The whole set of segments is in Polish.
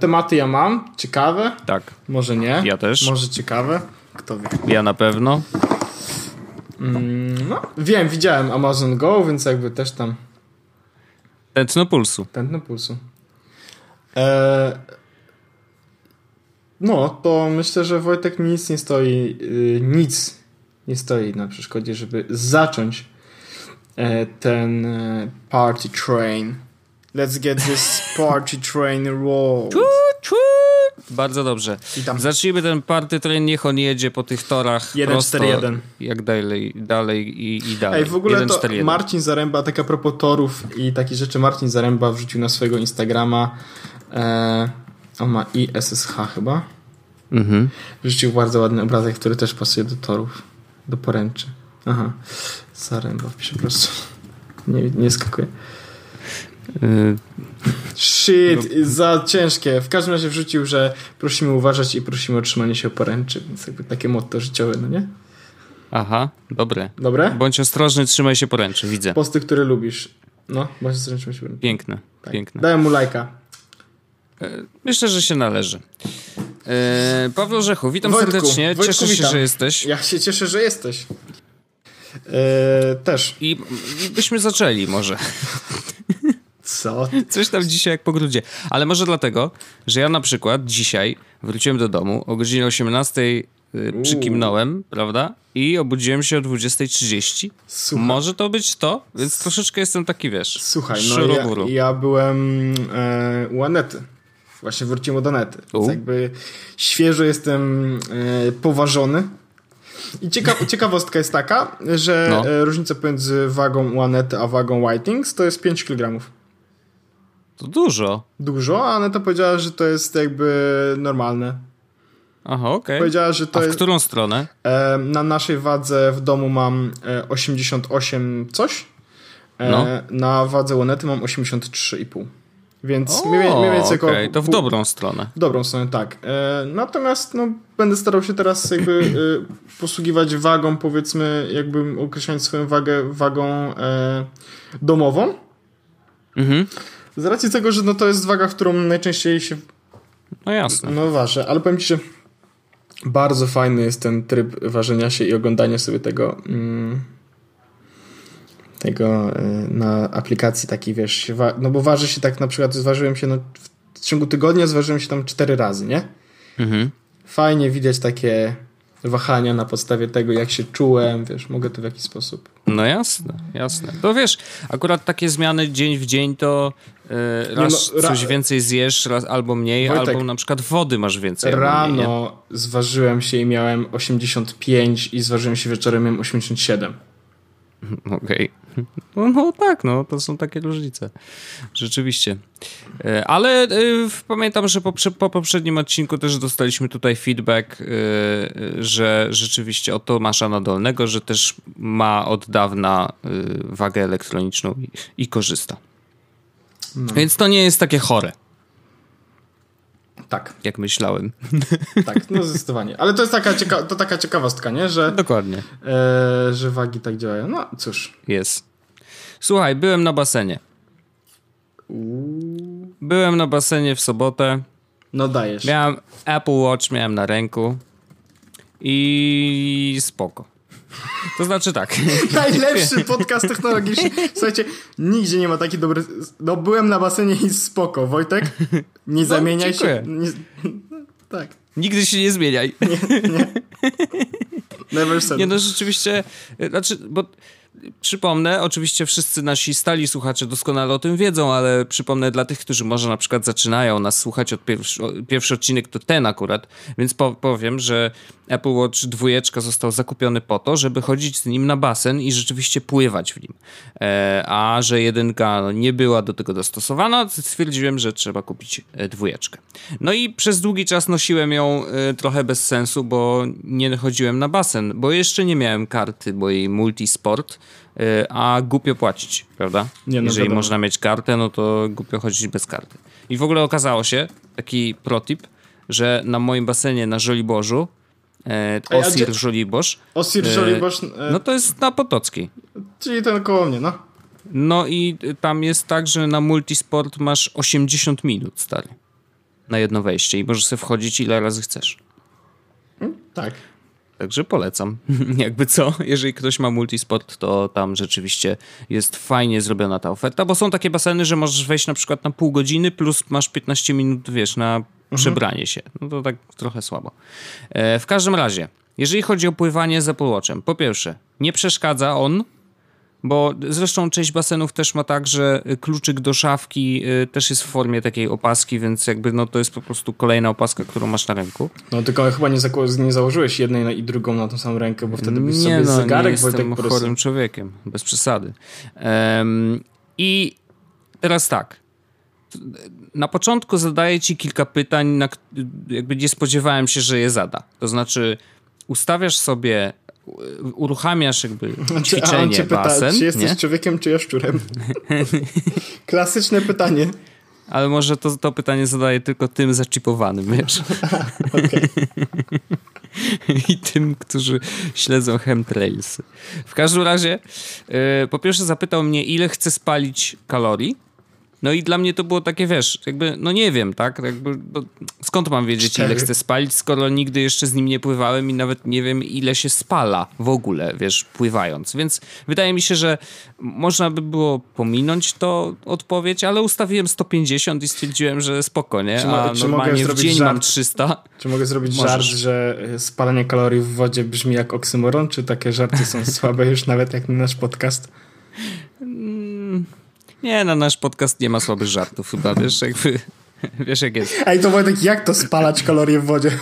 Tematy ja mam, ciekawe. Tak. Może nie. Ja też. Może ciekawe. Kto wie. Ja na pewno. Mm, no, wiem, widziałem Amazon Go, więc jakby też tam Tętno pulsu. tętno pulsu. E, no, to myślę, że Wojtek nic nie stoi, y, nic nie stoi na przeszkodzie, żeby zacząć e, ten e, party train. Let's get this party train rolled. Bardzo dobrze. Zacznijmy ten party train, niech on jedzie po tych torach 1, prosto, 4, 1. jak dalej, dalej i, i dalej. Ej, w ogóle 1, to 4, 1. Marcin Zaręba, tak a propos torów i takich rzeczy, Marcin Zaręba wrzucił na swojego Instagrama e, on ma i SSH chyba. Mhm. Wrzucił bardzo ładny obrazek, który też pasuje do torów, do poręczy. Aha, Zaręba wpiszę po prostu. Nie, nie skakuje. Shit, za ciężkie. W każdym razie wrzucił, że prosimy uważać i prosimy o trzymanie się poręczy, więc jakby takie motto życiowe, no nie? aha, dobre. Dobre? Bądź ostrożny, trzymaj się poręczy, widzę. Posty, które lubisz. No, bądź zręczny się poręczy. Piękne, Tak. piękne. Dałem mu lajka. Myślę, że się należy. E, Paweł Rzechu, witam Wojtku, serdecznie. Wojtku, Cieszę się, witam. że jesteś. Ja się cieszę, że jesteś. Eee, też. I, I byśmy zaczęli może. Co? Coś tam dzisiaj jak po grudzie. Ale może dlatego, że ja na przykład dzisiaj wróciłem do domu o godzinie 18 y, przykimnąłem, prawda? I obudziłem się o 20.30. Słuchaj. Może to być to? Więc troszeczkę jestem taki, wiesz, Słuchaj, no ja, ja byłem e, u Anety. Właśnie wróciłem do Anety. Więc jakby świeżo jestem e, poważony. I cieka ciekawostka jest taka, że No. e, różnica pomiędzy wagą u Anety a wagą Whitings to jest 5 kg. To dużo. Dużo, a Aneta powiedziała, że to jest jakby normalne. Aha, okej. Powiedziała, że to A w jest... którą stronę? E, na naszej wadze w domu mam e, 88 coś. E, No. Na wadze Łonety mam 83,5. Więc O, mniej, mniej więcej około okej, to w dobrą stronę. w dobrą stronę, tak. E, natomiast no, będę starał się teraz jakby e, posługiwać wagą, powiedzmy, jakby określać swoją wagę wagą e, domową. Mhm. Z racji tego, że no, to jest waga, w którą najczęściej się No jasne. no ważę, ale powiem ci, że bardzo fajny jest ten tryb ważenia się i oglądania sobie tego mm, tego y, na aplikacji takiej, wiesz, no bo waży się tak na przykład, zważyłem się no, w ciągu tygodnia zważyłem się tam cztery razy, nie? Mhm. Fajnie widać takie wahania na podstawie tego, jak się czułem, wiesz, mogę to w jakiś sposób. No jasne, jasne. To wiesz, akurat takie zmiany dzień w dzień to raz no, ra- coś więcej zjesz, raz albo mniej, Wojtek, albo na przykład wody masz więcej. albo mniej, nie? Rano zważyłem się i miałem 85 i zważyłem się wieczorem miałem 87. Okej. No, no tak, no to są takie różnice. Rzeczywiście. E, Ale e, w- pamiętam, że po, po poprzednim odcinku też dostaliśmy tutaj feedback, e, e, że rzeczywiście od Tomasza Nadolnego, że też ma od dawna e, wagę elektroniczną i, i korzysta. Więc to nie jest takie chore, Tak. jak myślałem. Tak, no zdecydowanie. Ale to jest taka, cieka- to taka ciekawostka, nie? Że, Dokładnie. e, że wagi tak działają. No cóż. Jest. Słuchaj, byłem na basenie. Byłem na basenie w sobotę. No dajesz. Miałem Apple Watch, miałem na ręku i spoko. To znaczy tak. Najlepszy podcast technologiczny. Słuchajcie, nigdzie nie ma taki dobry... No byłem na basenie i spoko. Wojtek, nie zamieniaj się. Nie... Tak. Nigdy się nie zmieniaj. Never said. Nie no, rzeczywiście, y, znaczy, bo przypomnę, oczywiście wszyscy nasi stali słuchacze doskonale o tym wiedzą, ale przypomnę dla tych, którzy może na przykład zaczynają nas słuchać od pierwszy, pierwszy odcinek, to ten akurat, więc po, powiem, że Apple Watch dwójeczka został zakupiony po to, żeby chodzić z nim na basen i rzeczywiście pływać w nim. E, a że jedynka nie była do tego dostosowana, to stwierdziłem, że trzeba kupić e, dwójeczkę. No i przez długi czas nosiłem ją e, trochę bez sensu, bo nie chodziłem na basen, bo jeszcze nie miałem karty mojej Multisport, a głupio płacić, prawda? Nie, no Jeżeli wiadomo. można mieć kartę, no to głupio chodzić bez karty. I w ogóle okazało się, taki protip, że na moim basenie na Żoliborzu, e, Osir gdzie- Żoliborz, Osir E, Żoliborz, e, no to jest na Potockiej. czyli ten koło mnie, no. No i tam jest tak, że na multisport masz 80 minut, stary. na jedno wejście i możesz sobie wchodzić ile razy chcesz. Tak. Także polecam. Jakby co, jeżeli ktoś ma multisport, to tam rzeczywiście jest fajnie zrobiona ta oferta, bo są takie baseny, że możesz wejść na przykład na pół godziny plus masz 15 minut, wiesz, na mhm. przebranie się. No to tak trochę słabo. E, w każdym razie, jeżeli chodzi o pływanie z Apple Watchem, po pierwsze, nie przeszkadza on bo zresztą część basenów też ma tak, że kluczyk do szafki y, też jest w formie takiej opaski, więc jakby no to jest po prostu kolejna opaska, którą masz na ręku. No tylko chyba nie, nie założyłeś jednej i drugą na tą samą rękę, bo wtedy byś nie, sobie no, zegarek nie jestem Wojtek, chorym człowiekiem, bez przesady. Um, I teraz tak. Na początku zadaję ci kilka pytań, na, jakby nie spodziewałem się, że je zada. To znaczy, ustawiasz sobie uruchamiasz jakby ćwiczenie, a on cię pyta, basen. Czy jesteś nie? człowiekiem, czy jaszczurem? Klasyczne pytanie. Ale może to, to pytanie zadaję tylko tym zaczipowanym, wiesz? I tym, którzy śledzą chemtrailsy. W każdym razie, yy, po pierwsze zapytał mnie, ile chcę spalić kalorii no i dla mnie to było takie, wiesz, jakby, no nie wiem, tak? Jakby, skąd mam wiedzieć, Cztery. ile chcę spalić, skoro nigdy jeszcze z nim nie pływałem i nawet nie wiem, ile się spala w ogóle, wiesz, pływając. Więc wydaje mi się, że można by było pominąć to odpowiedź, ale ustawiłem 150 i stwierdziłem, że spoko, nie? A czy, normalnie w dzień żart, mam 300. Czy mogę zrobić Możesz. żart, że spalanie kalorii w wodzie brzmi jak oksymoron, czy takie żarty są słabe już nawet jak na nasz podcast? Nie, na nasz podcast nie ma słabych żartów chyba, wiesz, jakby, wiesz jak jest. Ej, to Wojtek, jak to spalać kalorie w wodzie?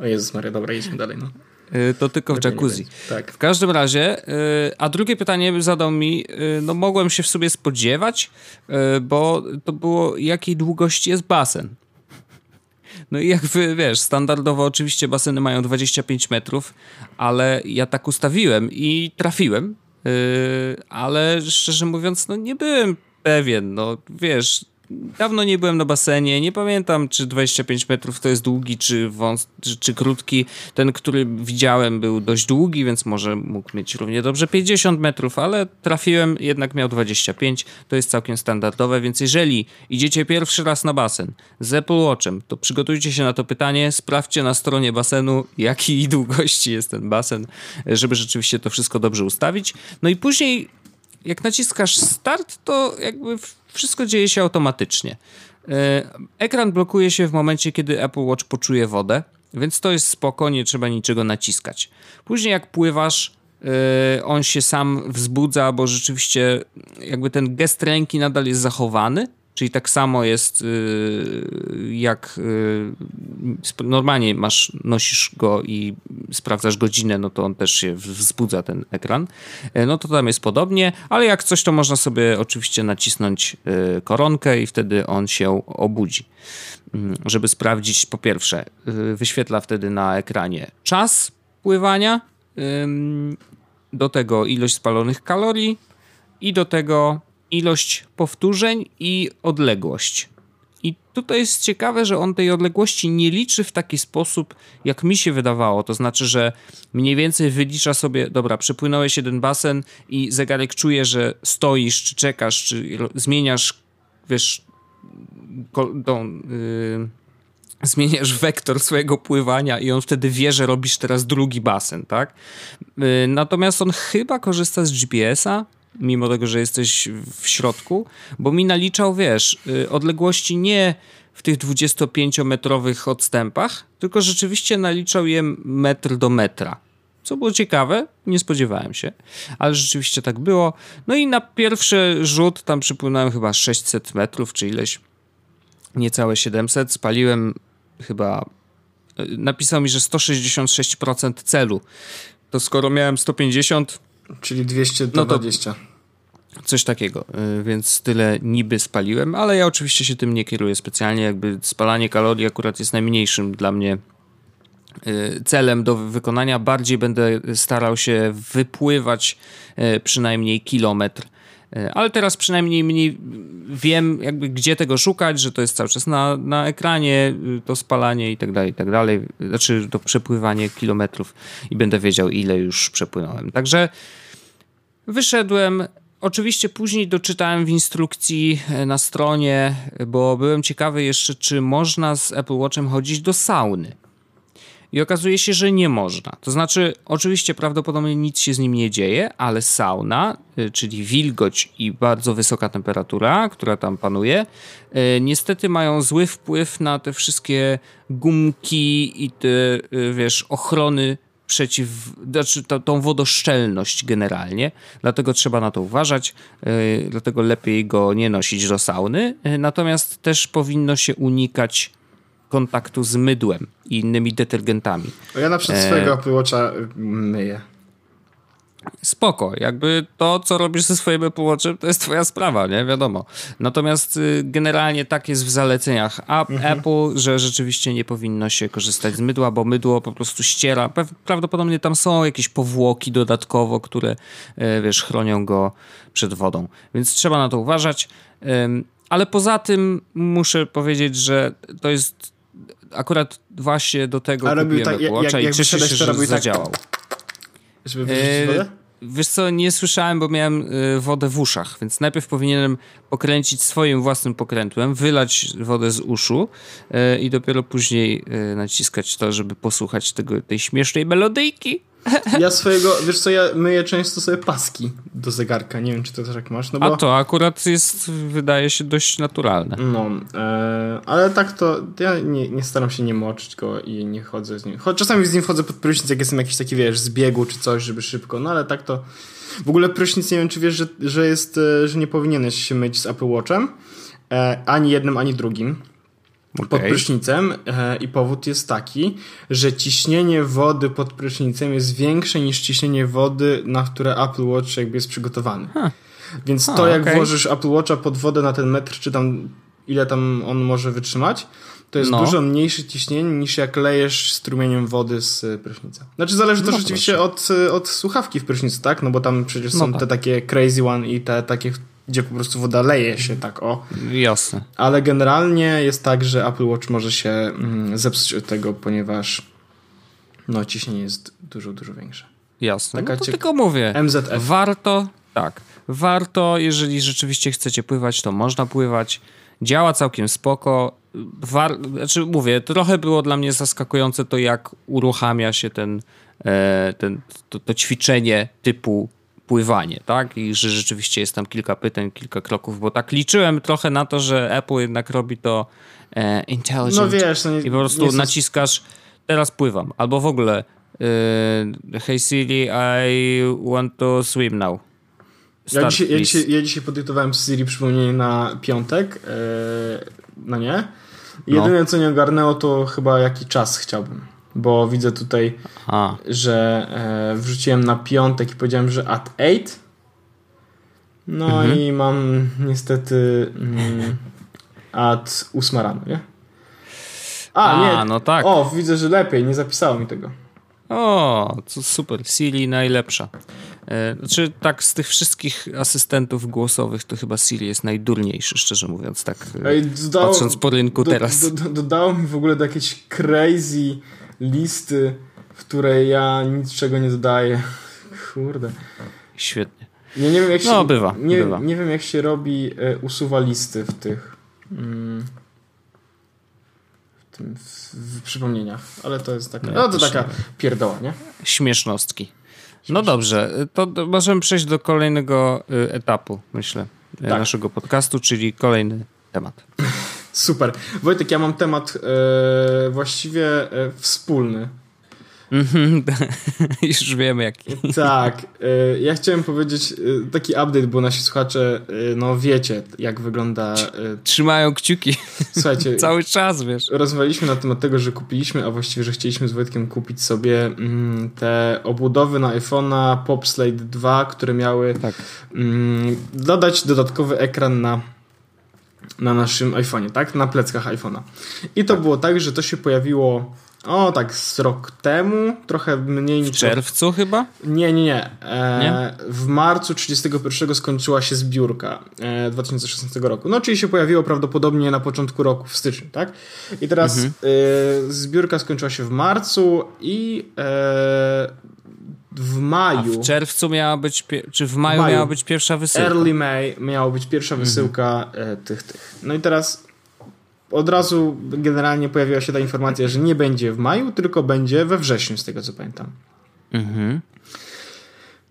o Jezus Maria, dobra, idźmy dalej, no. Y, to tylko w jacuzzi. Tak. W każdym razie, y, a drugie pytanie zadał mi, y, no mogłem się w sobie spodziewać, bo to było, jakiej długości jest basen. No i jak wy, wiesz, standardowo oczywiście baseny mają 25 metrów, ale ja tak ustawiłem i trafiłem, ale szczerze mówiąc, no nie byłem pewien, no wiesz, dawno nie byłem na basenie, nie pamiętam czy 25 metrów to jest długi, czy, wąs, czy, czy, krótki. Ten, który widziałem był dość długi, więc może mógł mieć równie dobrze 50 metrów, ale trafiłem, jednak miał 25, to jest całkiem standardowe, więc jeżeli idziecie pierwszy raz na basen z Apple Watchem, to przygotujcie się na to pytanie, sprawdźcie na stronie basenu, jakiej długości jest ten basen, żeby rzeczywiście to wszystko dobrze ustawić. No i później jak naciskasz start, to jakby wszystko dzieje się automatycznie. E, ekran blokuje się w momencie, kiedy Apple Watch poczuje wodę, więc to jest spoko, nie trzeba niczego naciskać. Później jak pływasz, e, on się sam wzbudza, bo rzeczywiście jakby ten gest ręki nadal jest zachowany, Czyli tak samo jest y, jak y, normalnie masz, nosisz go i sprawdzasz godzinę, no to on też się wzbudza ten ekran. E, no to tam jest podobnie, ale jak coś, to można sobie oczywiście nacisnąć y, koronkę i wtedy on się obudzi. Mm, żeby sprawdzić, po pierwsze, wyświetla wtedy na ekranie czas pływania, do tego ilość spalonych kalorii i do tego ilość powtórzeń i odległość. I tutaj jest ciekawe, że on tej odległości nie liczy w taki sposób, jak mi się wydawało. To znaczy, że mniej więcej wylicza sobie, dobra, przepłynąłeś jeden basen i zegarek czuje, że stoisz, czy czekasz, czy zmieniasz, wiesz, tą, yy, zmieniasz wektor swojego pływania i on wtedy wie, że robisz teraz drugi basen, tak? Yy, natomiast on chyba korzysta z GPS-a, mimo tego, że jesteś w środku, bo mi naliczał, wiesz, y, odległości nie w tych 25-metrowych odstępach, tylko rzeczywiście naliczał je metr do metra. Co było ciekawe, nie spodziewałem się, ale rzeczywiście tak było. No i na pierwszy rzut tam przypłynąłem chyba 600 metrów, czy ileś, niecałe 700. Spaliłem chyba, y, napisał mi, że 166% celu. To skoro miałem 150, Czyli 220. No coś takiego, y, więc tyle niby spaliłem, ale ja oczywiście się tym nie kieruję specjalnie, jakby spalanie kalorii akurat jest najmniejszym dla mnie y, celem do wykonania. Bardziej będę starał się wypływać y, przynajmniej kilometr ale teraz przynajmniej mniej wiem, jakby gdzie tego szukać, że to jest cały czas na, na ekranie, to spalanie i tak dalej, i tak dalej. Znaczy to przepływanie kilometrów i będę wiedział, ile już przepłynąłem. Także wyszedłem, oczywiście później doczytałem w instrukcji e, na stronie, bo byłem ciekawy jeszcze, czy można z Apple Watchem chodzić do sauny. I okazuje się, że nie można. To znaczy, oczywiście prawdopodobnie nic się z nim nie dzieje, ale sauna, y, czyli wilgoć i bardzo wysoka temperatura, która tam panuje, y, niestety mają zły wpływ na te wszystkie gumki i te, y, wiesz, ochrony przeciw, znaczy tą, tą wodoszczelność generalnie, dlatego trzeba na to uważać, dlatego lepiej go nie nosić do sauny, natomiast też powinno się unikać kontaktu z mydłem i innymi detergentami. Ja na przykład e... swojego Apple Watcha myję. Spoko, jakby to, co robisz ze swoim Apple Watchem, to jest twoja sprawa, nie? Wiadomo. Natomiast y, generalnie tak jest w zaleceniach mhm. Apple, że rzeczywiście nie powinno się korzystać z mydła, bo mydło po prostu ściera. Prawdopodobnie tam są jakieś powłoki dodatkowo, które, e, wiesz, chronią go przed wodą. Więc trzeba na to uważać. Ale poza tym muszę powiedzieć, że to jest akurat właśnie do tego A kupiłem tak, Watcha jak, jak i cieszę się, że tak, zadziałał. Żeby wyrzucić wodę? Wiesz co, nie słyszałem, bo miałem y, wodę w uszach, więc najpierw powinienem pokręcić swoim własnym pokrętłem, wylać wodę z uszu y, i dopiero później naciskać to, żeby posłuchać tego, tej śmiesznej melodyjki. Ja swojego, wiesz co, ja myję często sobie paski do zegarka, nie wiem czy to też jak masz, no bo... A to akurat jest, wydaje się, dość naturalne. No, e, ale tak to, ja nie, nie, staram się nie moczyć go i nie chodzę z nim. Choć czasami z nim wchodzę pod prysznic, jak jestem jakiś taki, wiesz, zbiegu czy coś, żeby szybko, no ale tak to... W ogóle prysznic, nie wiem czy wiesz, że, że jest, e, że nie powinieneś się myć z Apple Watchem, e, ani jednym, ani drugim okay. pod prysznicem e, i powód jest taki, że ciśnienie wody pod prysznicem jest większe niż ciśnienie wody, na które Apple Watch jakby jest przygotowany. Huh. Więc to jak okay. włożysz Apple Watcha pod wodę na ten metr, czy tam ile tam on może wytrzymać, to jest no. dużo mniejsze ciśnienie niż jak lejesz strumieniem wody z prysznica. Znaczy zależy no to rzeczywiście od, od słuchawki w prysznicu, tak? No bo tam przecież no są tak. te takie crazy one i te takie, gdzie po prostu woda leje się tak o. Jasne. Ale generalnie jest tak, że Apple Watch może się mm, zepsuć od tego, ponieważ no ciśnienie jest dużo, dużo większe. Jasne. Taka no tylko mówię. MZF. Warto, tak. Warto, jeżeli rzeczywiście chcecie pływać, to można pływać. Działa całkiem spoko. War, znaczy mówię, trochę było dla mnie zaskakujące to, jak uruchamia się ten, e, ten to, to ćwiczenie typu pływanie, tak? I że rzeczywiście jest tam kilka pytań, kilka kroków, bo tak liczyłem trochę na to, że Apple jednak robi to e, intelligent. No wiesz, no nie, i po prostu naciskasz teraz pływam, albo w ogóle e, hey Siri, I want to swim now. Start, ja, dzisiaj, ja, dzisiaj, ja dzisiaj podyktowałem Siri przypomnienie na piątek, e, no nie? Jedyne no. co nie ogarnęło to chyba jaki czas chciałbym bo widzę tutaj, A. że e, wrzuciłem na piątek i powiedziałem, że at 8. No mhm. i mam niestety mm, at 8 rano, nie? A, A, nie. no tak. O, widzę, że lepiej, nie zapisało mi tego. O, to super. Siri najlepsza. E, znaczy, tak, z tych wszystkich asystentów głosowych, to chyba Siri jest najdurniejszy, szczerze mówiąc, tak. E, Ej, dodało, patrząc po rynku do, teraz. Do, do, dodało mi w ogóle do jakiejś crazy listy, w której ja niczego nie dodaję. Kurde. Świetnie. Ja nie wiem, jak no, się, no, bywa, nie, bywa. nie wiem, jak się robi e, usuwa listy w tych. Mm, w, tym, w, w, przypomnieniach, ale to jest taka. no to taka pierdoła, nie? Śmiesznostki. No dobrze, to możemy przejść do kolejnego y, etapu, myślę, y, tak. naszego podcastu, czyli kolejny temat. Super. Wojtek, ja mam temat e, właściwie e, wspólny. Mhm. Już wiemy jaki. Tak. E, ja chciałem powiedzieć e, taki update, bo nasi słuchacze, e, no wiecie, jak wygląda. Trzymają kciuki. Słuchajcie. Cały czas, wiesz. Rozmawialiśmy na temat tego, że kupiliśmy, a właściwie, że chcieliśmy z Wojtkiem kupić sobie mm, te obudowy na iPhone'a Popslate 2, które miały tak. mm, dodać dodatkowy ekran na na naszym iPhone'ie, tak? Na pleckach iPhone'a. I to tak. było tak, że to się pojawiło o, tak z rok temu, trochę mniej niż... W czerwcu chyba? Nie, nie, nie. E, nie. W marcu 31 skończyła się zbiórka e, 2016 roku. No, czyli się pojawiło prawdopodobnie na początku roku, w styczniu, tak? I teraz mhm. e, zbiórka skończyła się w marcu i e, w maju. A w czerwcu miała być, czy w maju, w maju, miała być pierwsza wysyłka? Early May miała być pierwsza wysyłka mhm. tych, tych. No i teraz od razu generalnie pojawiła się ta informacja, że nie będzie w maju, tylko będzie we wrześniu, z tego co pamiętam. Mhm.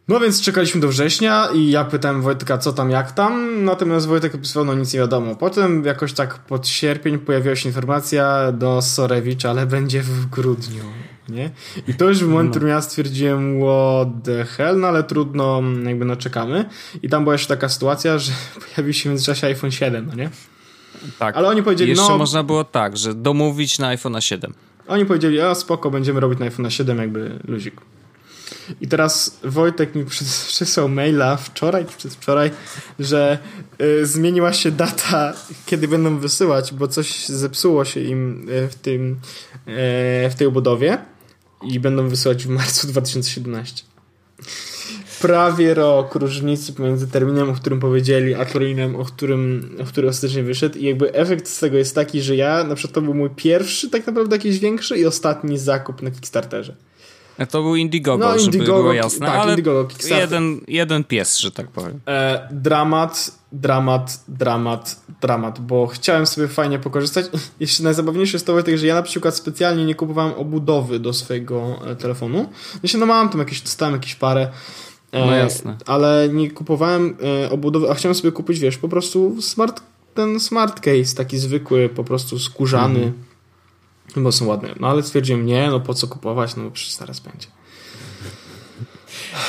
No więc czekaliśmy do września i ja pytałem Wojtka, co tam, jak tam, natomiast Wojtek opisywał, no nic nie wiadomo. Potem jakoś tak pod sierpień pojawiła się informacja do Sorewicza, ale będzie w grudniu, nie? I to już w moment, w którym ja stwierdziłem, what the hell, no ale trudno, jakby no czekamy. I tam była jeszcze taka sytuacja, że pojawił się w międzyczasie iPhone 7, no nie? Tak. Ale oni powiedzieli, Jeszcze no... można było tak, że domówić na iPhone 7. Oni powiedzieli, a spoko, będziemy robić na iPhone 7 jakby luzik. I teraz Wojtek mi przysłał maila wczoraj czy przedwczoraj, że y, zmieniła się data, kiedy będą wysyłać, bo coś zepsuło się im y, w tym y, w tej obudowie i będą wysyłać w marcu 2017 prawie rok różnicy pomiędzy terminem, o którym powiedzieli, a terminem, o którym, o który ostatecznie wyszedł i jakby efekt z tego jest taki, że ja, na przykład to był mój pierwszy tak naprawdę jakiś większy i ostatni zakup na Kickstarterze. To był Indiegogo, no, żeby Indiegogo, było jasne, tak, ale Indiegogo, jeden, jeden pies, że tak powiem. E, dramat, dramat, dramat, dramat, bo chciałem sobie fajnie pokorzystać. Jeszcze najzabawniejsze jest to, że ja na przykład specjalnie nie kupowałem obudowy do swojego e, telefonu. Myślę, no mam tam jakieś, dostałem jakieś parę no e, jasne. Ale nie kupowałem e, obudowy, a chciałem sobie kupić, wiesz, po prostu smart, ten smart case, taki zwykły, po prostu skórzany, mm bo są ładne. No ale stwierdziłem, nie, no po co kupować, no bo przecież zaraz będzie.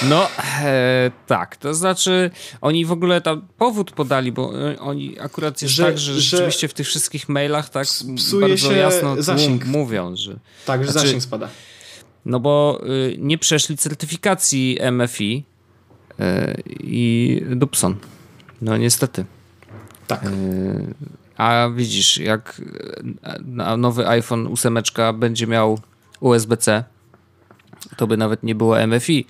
No, e, tak, to znaczy oni w ogóle tam powód podali, bo e, oni akurat jest że, tak, że, że rzeczywiście w tych wszystkich mailach tak bardzo jasno zasięg. mówią, że... Tak, że znaczy, zasięg spada. No bo y, nie przeszli certyfikacji MFI, E, i Dubson. No niestety. Tak. E, a widzisz, jak e, nowy iPhone 8 będzie miał USB-C, to by nawet nie było MFI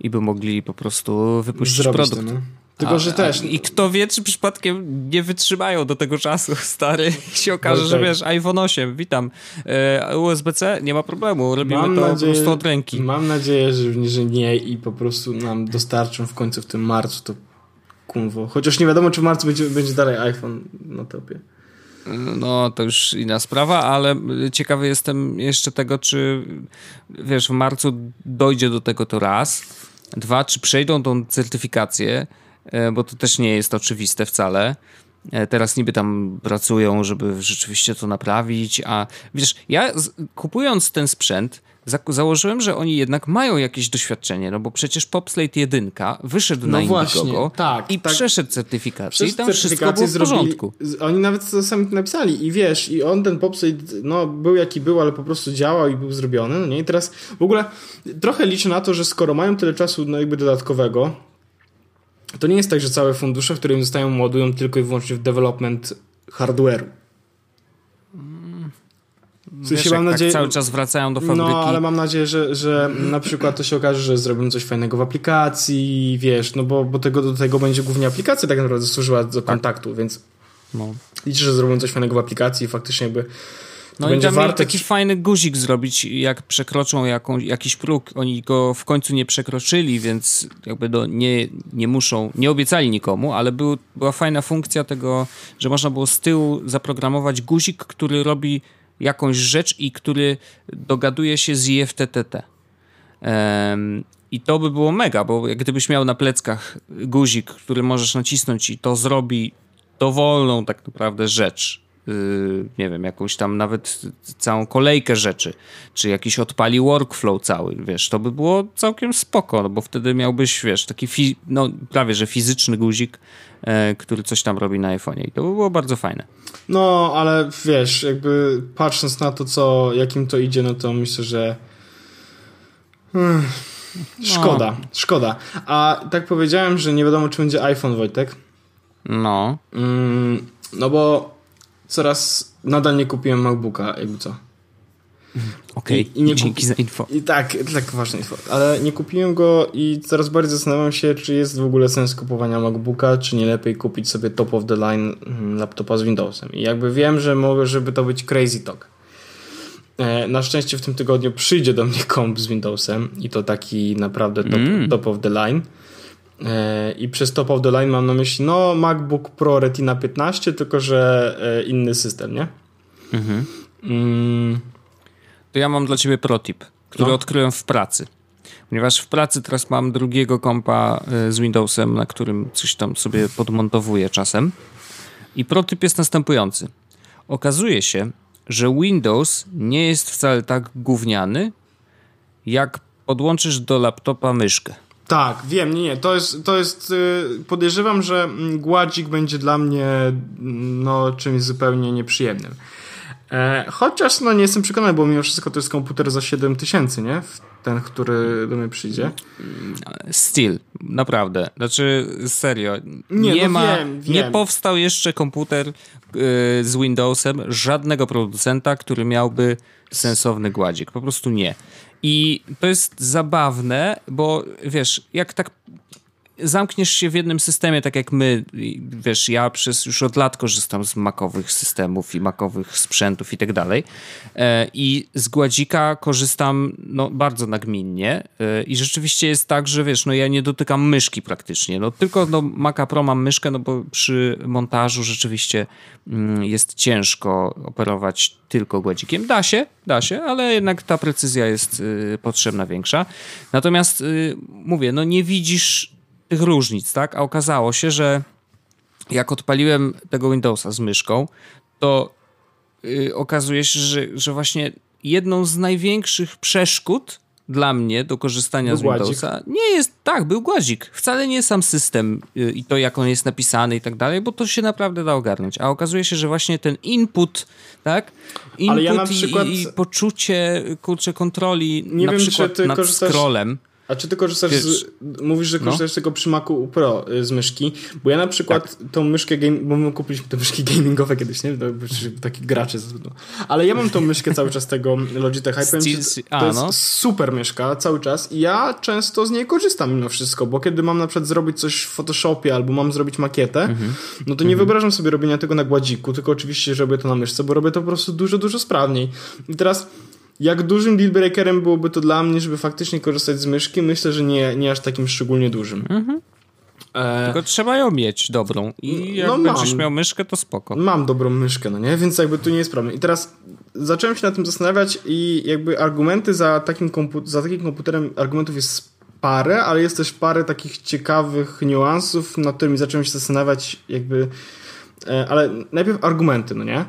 i by mogli po prostu wypuścić Zrobić produkt. To, no. Tylko, a, że też. I kto wie, czy przypadkiem nie wytrzymają do tego czasu, stary. I się okaże, no, że tak. wiesz, iPhone 8, witam. E, USB-C, nie ma problemu, robimy mam to nadzieję, po prostu od ręki. Mam nadzieję, że, że nie i po prostu nam dostarczą w końcu w tym marcu to kunwo. Chociaż nie wiadomo, czy w marcu będzie, będzie dalej iPhone na topie. No, to już inna sprawa, ale ciekawy jestem jeszcze tego, czy wiesz, w marcu dojdzie do tego to raz. Dwa, czy przejdą tą certyfikację E, bo to też nie jest oczywiste wcale. E, teraz niby tam pracują, żeby rzeczywiście to naprawić, a wiesz, ja kupując ten sprzęt, założyłem, że oni jednak mają jakieś doświadczenie, no bo przecież Popslate 1 wyszedł no na właśnie, Indiegogo tak, i tak. przeszedł certyfikację i tam wszystko było w porządku. Zrobili, oni nawet to sami napisali i wiesz, i on ten Popslate, no był jaki był, ale po prostu działał i był zrobiony, no nie? I teraz w ogóle trochę liczę na to, że skoro mają tyle czasu no jakby dodatkowego, to nie jest tak, że całe fundusze, które im zostają, ładują tylko i wyłącznie w development hardware'u. W sensie, Wiesz, mam tak nadzieję, tak cały czas wracają do fabryki. No, ale mam nadzieję, że, że na przykład to się okaże, że zrobimy coś fajnego w aplikacji, wiesz, no bo, bo tego, do tego będzie głównie aplikacja tak naprawdę służyła do tak. kontaktu, tak. więc no. liczę, że zrobimy coś fajnego w aplikacji i faktycznie jakby no i tam warte... taki fajny guzik zrobić, jak przekroczą jaką, jakiś próg. Oni go w końcu nie przekroczyli, więc jakby do, nie, nie muszą, nie obiecali nikomu, ale był, była fajna funkcja tego, że można było z tyłu zaprogramować guzik, który robi jakąś rzecz i który dogaduje się z IFTTT. Um, I to by było mega, bo gdybyś miał na pleckach guzik, który możesz nacisnąć i to zrobi dowolną tak naprawdę rzecz, nie wiem, jakąś tam nawet całą kolejkę rzeczy, czy jakiś odpali workflow cały, wiesz, to by było całkiem spoko, no bo wtedy miałbyś, wiesz, taki no, prawie, że fizyczny guzik, e, który coś tam robi na iPhone'ie i to by było bardzo fajne. No, ale wiesz, jakby patrząc na to, co, jakim to idzie, no to myślę, że hmm, szkoda, no. szkoda. A tak powiedziałem, że nie wiadomo, czy będzie iPhone, Wojtek. No. Mm, no bo coraz nadal nie kupiłem MacBooka, jakby co. Okej, okay, dzięki kupi... za info. I tak, tak ważne info. Ale nie kupiłem go i coraz bardziej zastanawiam się, czy jest w ogóle sens kupowania MacBooka, czy nie lepiej kupić sobie top of the line mm, laptopa z Windowsem. I jakby wiem, że mogę, żeby to być crazy talk. E, na szczęście w tym tygodniu przyjdzie do mnie komp z Windowsem i to taki naprawdę top, mm. top of the line. E, I przez top of the line mam na myśli no MacBook Pro Retina 15, tylko że e, inny system, nie? Mhm. Mm. To ja mam dla ciebie protip, który no. odkryłem w pracy. Ponieważ w pracy teraz mam drugiego kompa z Windowsem, na którym coś tam sobie podmontowuję czasem. I protyp jest następujący. Okazuje się, że Windows nie jest wcale tak gówniany, jak podłączysz do laptopa myszkę. Tak, wiem, nie, nie, to jest, to jest, y, podejrzewam, że gładzik będzie dla mnie, no, czymś zupełnie nieprzyjemnym. E, chociaż, no, nie jestem przekonany, bo mimo wszystko to jest komputer za 7000, nie? Ten, który do mnie przyjdzie. Still, naprawdę. Znaczy, serio. Nie, nie no ma, wiem, wiem. nie powstał jeszcze komputer, z Windowsem żadnego producenta, który miałby sensowny gładzik. Po prostu nie. I to jest zabawne, bo wiesz, jak tak zamkniesz się w jednym systemie, tak jak my, wiesz, ja przez już od lat korzystam z makowych systemów i makowych sprzętów i tak dalej. E, I z gładzika korzystam no, bardzo nagminnie. E, I rzeczywiście jest tak, że wiesz, no ja nie dotykam myszki praktycznie. No tylko do Maca Pro mam myszkę, no bo przy montażu rzeczywiście mm, jest ciężko operować tylko gładzikiem. Da się, da się, ale jednak ta precyzja jest y, potrzebna większa. Natomiast y, mówię, no nie widzisz tych różnic, tak? A okazało się, że jak odpaliłem tego Windowsa z myszką, to yy, okazuje się, że, że właśnie jedną z największych przeszkód dla mnie do korzystania był z Windowsa gładzik. nie jest, tak, był głazik. Wcale nie sam system yy, i to, jak on jest napisany i tak dalej, bo to się naprawdę da ogarnąć. A okazuje się, że właśnie ten input, tak? Input ja przykład... i, i, poczucie, kurczę, kontroli nie na wiem, przykład nad korzystasz... scrollem a czy ty korzystasz Wiesz, z, Mówisz, że no. korzystasz no. tylko przy Macu Pro y, z myszki, bo ja na przykład tak. tą myszkę game, bo my kupiliśmy te myszki gamingowe kiedyś, nie? Taki gracze. Ale ja mam tą myszkę cały czas tego powiem ci, to jest no. super myszka cały czas i ja często z niej korzystam mimo wszystko, bo kiedy mam na przykład zrobić coś w Photoshopie albo mam zrobić makietę, mhm. no to nie mhm. wyobrażam sobie robienia tego na gładziku, tylko oczywiście robię to na myszce, bo robię to po prostu dużo, dużo sprawniej. I teraz jak dużym dealbreakerem byłoby to dla mnie, żeby faktycznie korzystać z myszki? Myślę, że nie, nie aż takim szczególnie dużym. Mhm. E... Tylko trzeba ją mieć dobrą i jak no będziesz mam. miał myszkę, to spoko. Mam dobrą myszkę, no nie? Więc jakby tu nie jest problem. I teraz zacząłem się na tym zastanawiać i jakby argumenty za takim, za takim komputerem, argumentów jest parę, ale jest też parę takich ciekawych niuansów, nad którymi zacząłem się zastanawiać jakby... E, ale najpierw argumenty, no nie?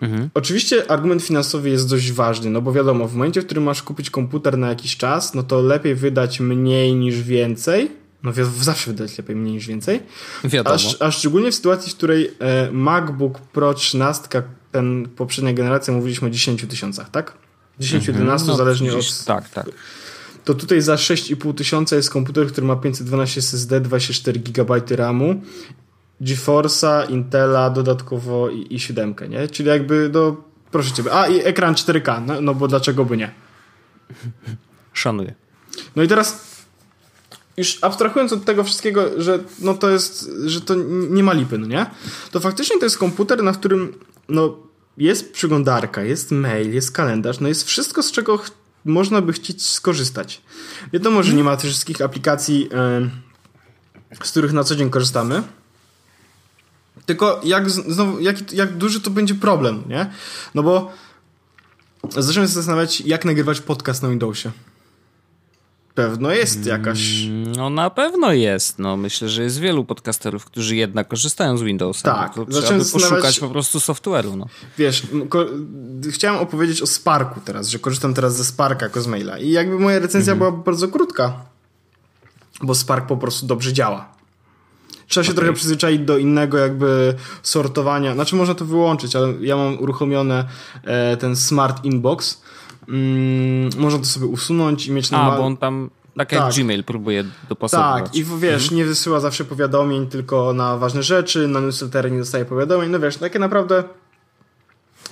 Mhm. Oczywiście argument finansowy jest dość ważny, no bo wiadomo, w momencie, w którym masz kupić komputer na jakiś czas, no to lepiej wydać mniej niż więcej. No zawsze wydać lepiej mniej niż więcej. Wiadomo. A, a szczególnie w sytuacji, w której e, MacBook Pro 13, ten poprzednia generacja, mówiliśmy o 10 tysiącach, tak? 10-11 mhm. no, zależnie od... Tak, tak. To tutaj za 6,5 tysiąca jest komputer, który ma 512 SSD, 24 GB RAMu GeForce'a, Intela, dodatkowo i, i 7, nie? Czyli jakby, no, proszę ciebie. A, i ekran 4K, no, no bo dlaczego by nie? Szanuję. No i teraz już abstrahując od tego wszystkiego, że no to jest, że to nie ma lipy, no nie? To faktycznie to jest komputer, na którym no jest przeglądarka, jest mail, jest kalendarz, no jest wszystko, z czego można by chcieć skorzystać. Wiadomo, że nie ma tych wszystkich aplikacji, yy, z których na co dzień korzystamy, tylko jak, znowu, jak, jak duży to będzie problem, nie? No bo zacząłem się zastanawiać, jak nagrywać podcast na Windowsie. Pewno jest jakaś. Mm, no na pewno jest. No, myślę, że jest wielu podcasterów, którzy jednak korzystają z Windowsa. Tak. No, trzeba by poszukać po prostu software'u. No. Wiesz, chciałem opowiedzieć o Sparku teraz, że korzystam teraz ze Sparka jako z maila. I jakby moja recenzja mhm. była bardzo krótka, bo Spark po prostu dobrze działa. Trzeba się okay. trochę przyzwyczaić do innego jakby sortowania. Znaczy można to wyłączyć, ale ja mam uruchomione e, ten Smart Inbox. Mm, można to sobie usunąć i mieć normal... A, bo on tam tak jak tak. Gmail próbuje dopasować. Tak, i wiesz, mhm. nie wysyła zawsze powiadomień tylko na ważne rzeczy, na newslettery nie dostaje powiadomień, no wiesz, takie naprawdę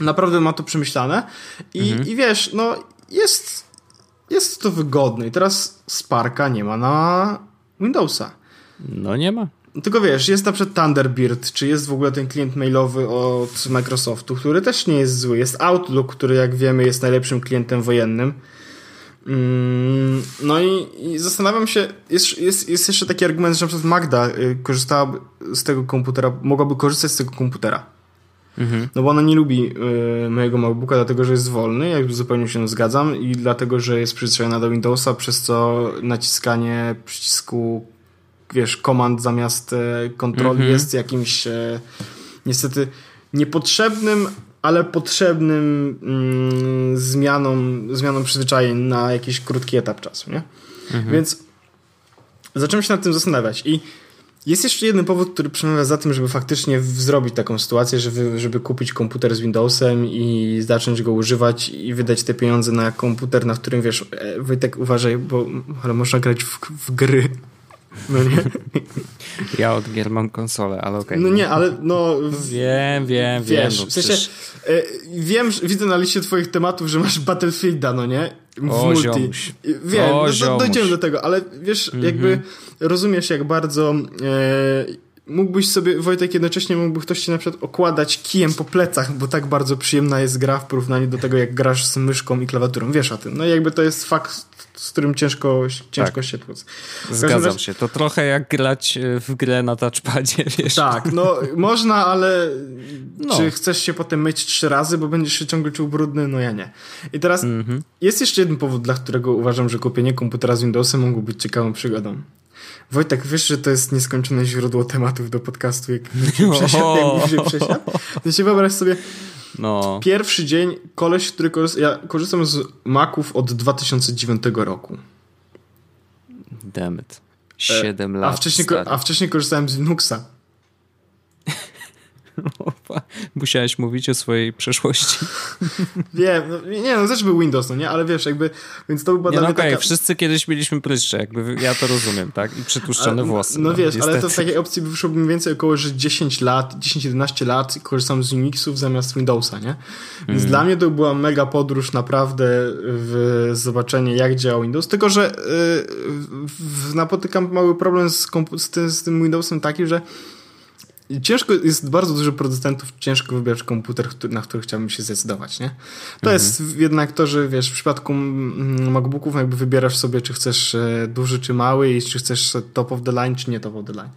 naprawdę ma to przemyślane i, mhm. i wiesz, no jest jest to wygodne i teraz Sparka nie ma na Windowsa. No nie ma. Tylko wiesz, jest na przykład Thunderbird, czy jest w ogóle ten klient mailowy od Microsoftu, który też nie jest zły. Jest Outlook, który jak wiemy jest najlepszym klientem wojennym. Mm, no i, i, zastanawiam się, jest, jest, jest jeszcze taki argument, że na przykład Magda y, korzystała z tego komputera, mogłaby korzystać z tego komputera. Mhm. No bo ona nie lubi y, mojego MacBooka, dlatego że jest wolny, jakby zupełnie się zgadzam, i dlatego, że jest przyzwyczajona do Windowsa, przez co naciskanie przycisku, wiesz, komand zamiast e, kontroli mhm. jest jakimś e, niestety niepotrzebnym, ale potrzebnym mm, zmianą, zmianą przyzwyczajeń na jakiś krótki etap czasu, nie? Mhm. Więc zacząłem się nad tym zastanawiać i jest jeszcze jeden powód, który przemawia za tym, żeby faktycznie zrobić taką sytuację, żeby, żeby kupić komputer z Windowsem i zacząć go używać i wydać te pieniądze na komputer, na którym wiesz, e, Wojtek uważaj, bo ale można grać w, w gry no nie? Ja od gier mam konsolę, ale okej. Okay. No nie, ale no... Wiem, wiem, wiesz, wiem. No w sensie, e, wiem, widzę na liście twoich tematów, że masz Battlefielda, no nie? W o, multi. Ziomuś. Wiem, o, no, dojdziemy do tego, ale wiesz, mm -hmm. jakby rozumiesz, jak bardzo... E, mógłbyś sobie, Wojtek, jednocześnie mógłby ktoś ci na przykład okładać kijem po plecach, bo tak bardzo przyjemna jest gra w porównaniu do tego, jak grasz z myszką i klawiaturą. Wiesz o tym. No i jakby to jest fakt, z którym ciężko, ciężko tak. się tłuc. Zgadzam razie... się. To trochę jak grać e, w grę na touchpadzie, wiesz. Tak, no można, ale no. czy chcesz się potem myć trzy razy, bo będziesz się ciągle czuł brudny? No ja nie. I teraz mm -hmm. jest jeszcze jeden powód, dla którego uważam, że kupienie komputera z Windowsem mogło być ciekawą przygodą. Wojtek, wiesz, że to jest nieskończone źródło tematów do podcastu, jak się przesiadł, jak się przesiadł? To się wyobraź sobie, no. pierwszy dzień, koleś, który korzysta, ja korzystam z Maców od 2009 roku. Dammit. 7 e, lat. A wcześniej, a wcześniej korzystałem z Linuxa. Musiałeś mówić o swojej przeszłości. Wiem, no, nie no, też był Windows, no nie, ale wiesz, jakby, więc to była nie, dla no okay, taka... wszyscy kiedyś mieliśmy pryszcze, jakby ja to rozumiem, tak? I przytłuszczone ale, włosy. No, no wiesz, niestety. ale to w takiej opcji wyszło mniej więcej około, że 10 lat, 10-11 lat korzystam z Unixów zamiast Windowsa, nie? Więc mm. dla mnie to była mega podróż naprawdę w zobaczenie, jak działa Windows, tylko, że yy, napotykam mały problem z, z, tym, z tym Windowsem taki, że ciężko, jest bardzo dużo producentów, ciężko wybrać komputer, na który chciałbym się zdecydować, nie? To mhm. jest jednak to, że wiesz, w przypadku MacBooków jakby wybierasz sobie, czy chcesz e, duży, czy mały i czy chcesz top of the line, czy nie top of the line.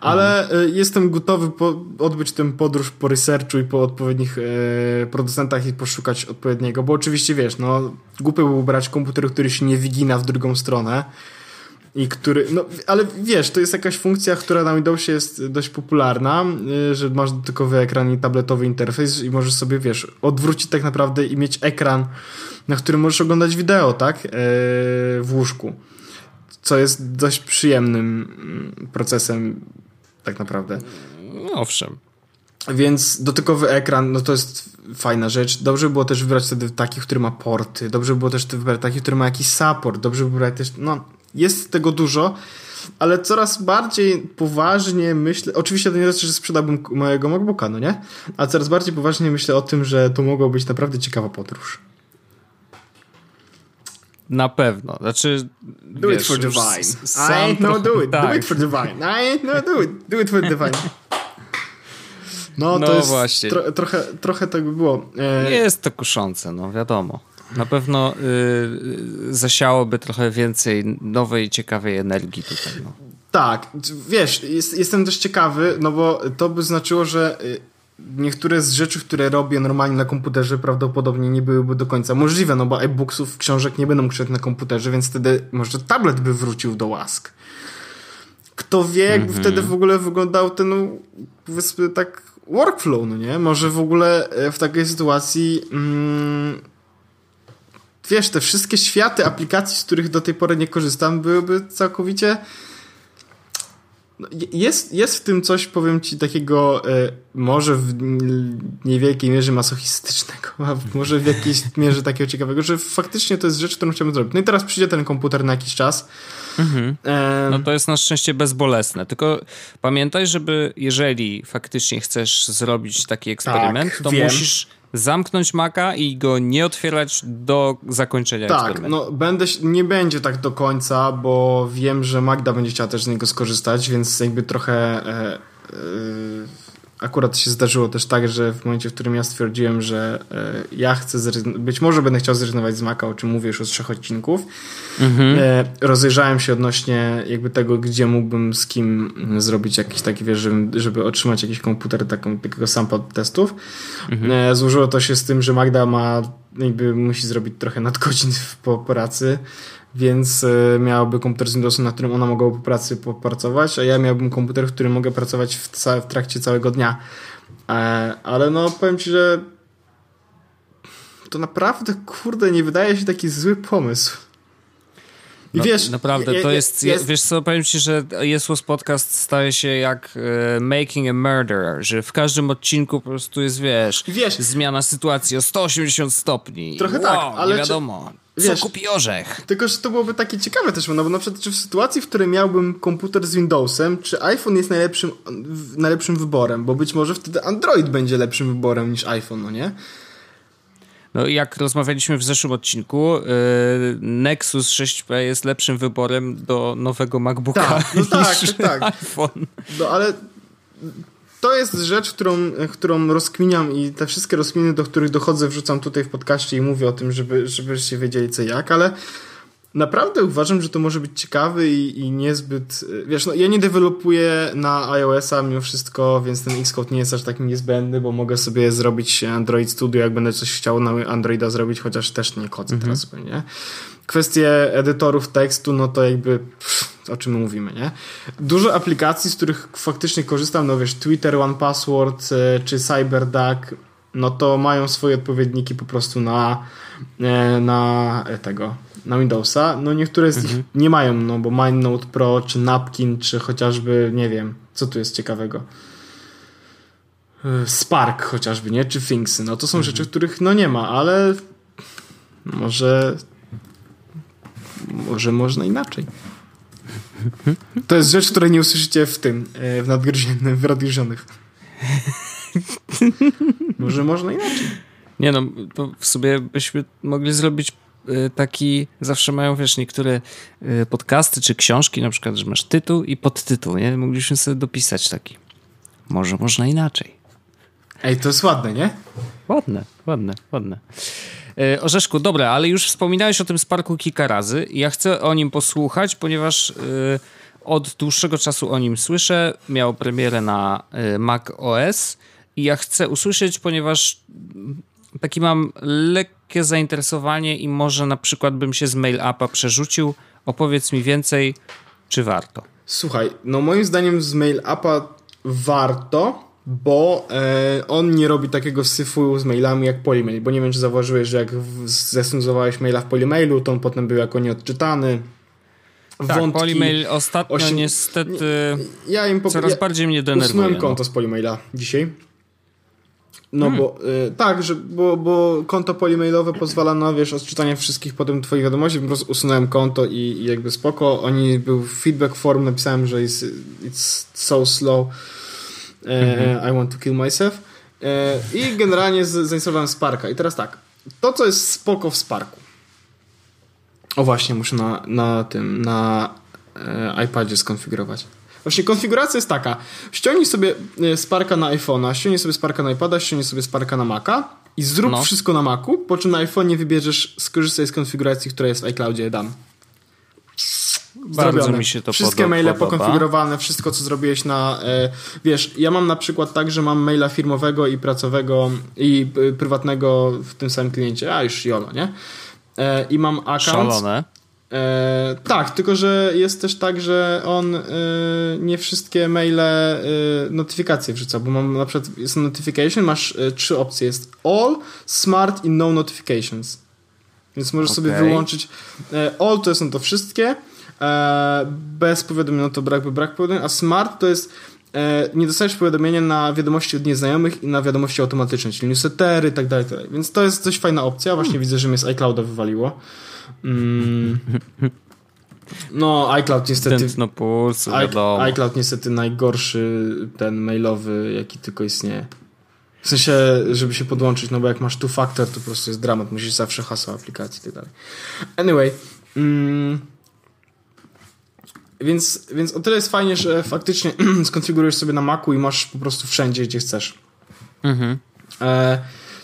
Ale mhm. E, jestem gotowy po, odbyć tę podróż po researchu i po odpowiednich e, producentach i poszukać odpowiedniego, bo oczywiście wiesz, no głupio było brać komputer, który się nie wygina w drugą stronę, i który, no ale wiesz, to jest jakaś funkcja, która na Windowsie jest dość popularna, y, że masz dotykowy ekran i tabletowy interfejs i możesz sobie, wiesz, odwrócić tak naprawdę i mieć ekran, na którym możesz oglądać wideo, tak, e, w łóżku, co jest dość przyjemnym mm, procesem tak naprawdę. No, owszem. Więc dotykowy ekran, no to jest fajna rzecz. Dobrze by było też wybrać wtedy taki, który ma porty. Dobrze by było też wybrać taki, który ma jakiś support. Dobrze by wybrać też, no jest tego dużo, ale coraz bardziej poważnie myślę, oczywiście to nie znaczy, że sprzedałbym mojego MacBooka, no nie? A coraz bardziej poważnie myślę o tym, że to mogła być naprawdę ciekawa podróż. Na pewno. Znaczy. Do wiesz, it for divine. I ain't no do it. Tak. Do it for divine. I ain't no do it. Do it for. No, no to jest właśnie. Tro, trochę, trochę tak by było. E... Nie jest to kuszące, no wiadomo. Na pewno y, zasiałoby trochę więcej nowej, ciekawej energii tutaj. No. Tak, wiesz, jest, jestem też ciekawy, no bo to by znaczyło, że y, niektóre z rzeczy, które robię normalnie na komputerze prawdopodobnie nie byłyby do końca możliwe, no bo e-booksów, książek nie będą czytać na komputerze, więc wtedy może tablet by wrócił do łask. Kto wie, jakby mm -hmm. wtedy w ogóle wyglądał ten, no, powiedzmy tak, workflow, no nie? Może w ogóle e, w takiej sytuacji... Mm, wiesz, te wszystkie światy aplikacji, z których do tej pory nie korzystam, byłyby całkowicie. No, jest, jest w tym coś, powiem ci, takiego e, może w niewielkiej mierze masochistycznego, a może w jakiejś mierze takiego ciekawego, że faktycznie to jest rzecz, którą chciałbym zrobić. No i teraz przyjdzie ten komputer na jakiś czas. Mhm. No to jest na szczęście bezbolesne. Tylko pamiętaj, żeby jeżeli faktycznie chcesz zrobić taki eksperyment, tak, to wiem. musisz zamknąć Maca i go nie otwierać do zakończenia Tak, no będę, nie będzie tak do końca, bo wiem, że Magda będzie chciała też z niego skorzystać, więc jakby trochę e, e, akurat się zdarzyło też tak, że w momencie, w którym ja stwierdziłem, że e, ja chcę być może będę chciał zrezygnować z Maca, o czym mówię już od trzech odcinków, mhm. e, rozejrzałem się odnośnie jakby tego, gdzie mógłbym z kim zrobić jakiś taki, wiesz, żeby, żeby otrzymać jakiś komputer taką, takiego sample testów. Mhm. E, złożyło to się z tym, że Magda ma jakby musi zrobić trochę nadgodzin po pracy, więc e, miałaby komputer z Windowsem, na którym ona mogłaby po pracy popracować, a ja miałbym komputer, w którym mogę pracować w, w trakcie całego dnia. E, ale no, powiem ci, że to naprawdę, kurde, nie wydaje się taki zły pomysł. No, wiesz, naprawdę, to jest, Wiesz co, powiem ci, że Jesus Podcast staje się jak uh, Making a Murderer, że w każdym odcinku po prostu jest, wiesz, wiesz zmiana sytuacji o 180 stopni. Trochę tak, wow, tak, ale. Wiadomo. Czy, wiesz, co kupi orzech? Tylko, że to byłoby takie ciekawe też, no bo na przykład, czy w sytuacji, w której miałbym komputer z Windowsem, czy iPhone jest najlepszym, najlepszym wyborem, bo być może wtedy Android będzie lepszym wyborem niż iPhone, no nie? No jak rozmawialiśmy w zeszłym odcinku, yy, Nexus 6P jest lepszym wyborem do nowego MacBooka tak, no tak, niż tak, tak. iPhone. No ale to jest rzecz, którą, którą rozkminiam i te wszystkie rozkminy, do których dochodzę, wrzucam tutaj w podcaście i mówię o tym, żeby, żebyście wiedzieli co jak, ale naprawdę uważam, że to może być ciekawy i, i niezbyt. Wiesz, no ja nie dewelopuję na iOS-a mimo wszystko, więc ten Xcode nie jest aż tak niezbędny, bo mogę sobie zrobić Android Studio, jak będę coś chciał na Androida zrobić, chociaż też nie kodzę mhm. teraz nie? Kwestie edytorów tekstu, no to jakby pff, o czym my mówimy, nie? Dużo aplikacji, z których faktycznie korzystam, no wiesz, Twitter, One Password e, czy CyberDuck, no to mają swoje odpowiedniki po prostu na, e, na tego na Windowsa. No niektóre z nich mhm. nie mają, no bo MindNote Pro, czy Napkin, czy chociażby, nie wiem, co tu jest ciekawego. E, Spark chociażby, nie? Czy Thingsy. No to są mhm. rzeczy, których no nie ma, ale może może można inaczej. To jest rzecz, której nie usłyszycie w tym, e, w nadgryzionych, w radgryzionych. Może można inaczej. Nie no, to w sobie byśmy mogli zrobić Y, taki, zawsze mają, wiesz, niektóre y, podcasty czy książki, na przykład, że masz tytuł i podtytuł, nie? Mogliśmy sobie dopisać taki. Może można inaczej. Ej, to jest ładne, nie? Ładne, ładne, ładne. Y, Orzeszku, dobra, ale już wspominałeś o tym Sparku kilka razy. Ja chcę o nim posłuchać, ponieważ od dłuższego czasu o nim słyszę. Miał premierę na Mac OS i ja chcę usłyszeć, ponieważ taki mam lekkie zainteresowanie i może na przykład bym się z mail upa przerzucił. Opowiedz mi więcej, czy warto? Słuchaj, no moim zdaniem z mail upa warto, bo e, on nie robi takiego syfu z mailami jak Polymail, bo nie wiem, czy zauważyłeś, że jak zesnuzowałeś maila w Polymailu, to on potem był jako nieodczytany. Tak, Wątki, Polymail ostatnio osiem... niestety ja im po... coraz ja bardziej mnie denerwuje. Usunąłem no. konto z Polymaila dzisiaj no hmm. bo y, tak, że, bo, bo konto polimailowe pozwala na wiesz, odczytanie wszystkich potem twoich wiadomości, po prostu usunąłem konto i, i jakby spoko. Oni był feedback form, napisałem, że it's, it's so slow. Hmm. I want to kill myself. E, I generalnie zainstalowałem Sparka. I teraz tak, to co jest spoko w Sparku. O właśnie, muszę na, na tym, na e, iPadzie skonfigurować. Właśnie konfiguracja jest taka. Ściągnij sobie e, Sparka na iPhone'a, ściągnij sobie Sparka na iPada, ściągnij sobie Sparka na Maca i zrób no. wszystko na Macu, po czym na iPhone'ie wybierzesz, skorzystaj z konfiguracji, która jest w iCloudzie dane. Bardzo mi się to Wszystkie podoba, maile pokonfigurowane, wszystko co zrobiłeś na. E, wiesz, ja mam na przykład tak, że mam maila firmowego i pracowego i y, prywatnego w tym samym kliencie, a już jolo, nie? E, I mam account. Szalone. E, tak, tylko że jest też tak, że on e, nie wszystkie maile e, notyfikacje wrzuca, bo mam na przykład jest notification, masz e, trzy opcje, jest all, smart i no notifications. Więc możesz okay. sobie wyłączyć e, all to są to wszystkie, e, bez powiadomienia no to brak, by brak powiadomienia, a smart to jest nie dostajesz powiadomienia na wiadomości od nieznajomych i na wiadomości automatyczne, czyli newslettery i tak dalej, tak dalej. Więc to jest dość fajna opcja. Właśnie hmm. widzę, że mnie z iClouda wywaliło. Mm. No, iCloud niestety. Tętno wiadomo. iCloud niestety najgorszy ten mailowy, jaki tylko istnieje. W sensie, żeby się podłączyć, no bo jak masz two factor, to po prostu jest dramat, musisz zawsze hasło aplikacji i tak dalej. Anyway, mm, więc, więc o tyle jest fajnie, że faktycznie skonfigurujesz sobie na Macu i masz po prostu wszędzie, gdzie chcesz. Mhm. E,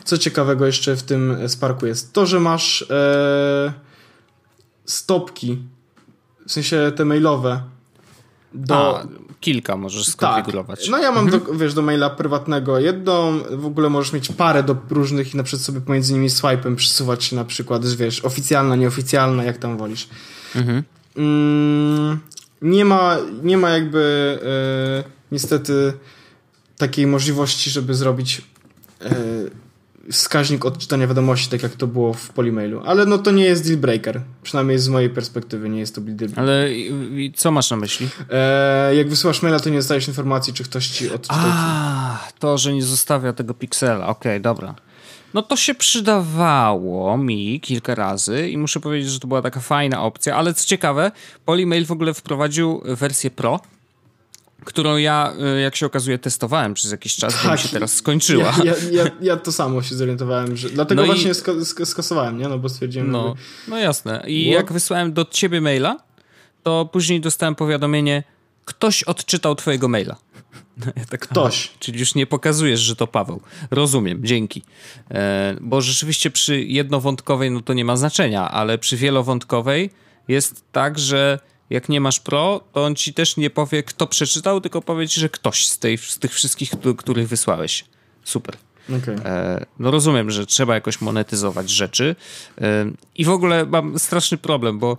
co ciekawego jeszcze w tym Sparku jest to, że masz e, stopki, w sensie te mailowe. Do... A, kilka możesz tak. skonfigurować. Tak. No ja mam, mhm. do, wiesz, do maila prywatnego jedną, w ogóle możesz mieć parę do różnych i na przykład sobie pomiędzy nimi swipe'em przesuwać się na przykład, wiesz, oficjalna, nieoficjalna, jak tam wolisz. Mhm. Mm, nie ma, nie ma jakby e, niestety takiej możliwości, żeby zrobić e, wskaźnik odczytania wiadomości, tak jak to było w Polymailu. Ale no to nie jest deal breaker. Przynajmniej z mojej perspektywy nie jest to deal breaker. Ale i, co masz na myśli? E, jak wysyłasz maila, to nie dostajesz informacji, czy ktoś ci odczytał. A, to, że nie zostawia tego piksela. Okej, okay, dobra. No to się przydawało mi kilka razy i muszę powiedzieć, że to była taka fajna opcja, ale co ciekawe, Polymail w ogóle wprowadził wersję Pro, którą ja, y, jak się okazuje, testowałem przez jakiś czas, tak, bo mi się teraz skończyła. Ja, ja, ja, ja, to samo się zorientowałem, że dlatego no właśnie i... sk sk skasowałem, nie? No bo stwierdziłem, No, jakby... no jasne. I What? jak wysłałem do ciebie maila, to później dostałem powiadomienie, ktoś odczytał twojego maila. Ja tak, Ktoś. czyli już nie pokazujesz, że to Paweł. Rozumiem, dzięki. E, bo rzeczywiście przy jednowątkowej no to nie ma znaczenia, ale przy wielowątkowej jest tak, że jak nie masz pro, to on ci też nie powie, kto przeczytał, tylko powie ci, że ktoś z, tej, z tych wszystkich, których wysłałeś. Super. Okay. E, no rozumiem, że trzeba jakoś monetyzować rzeczy. E, I w ogóle mam straszny problem, bo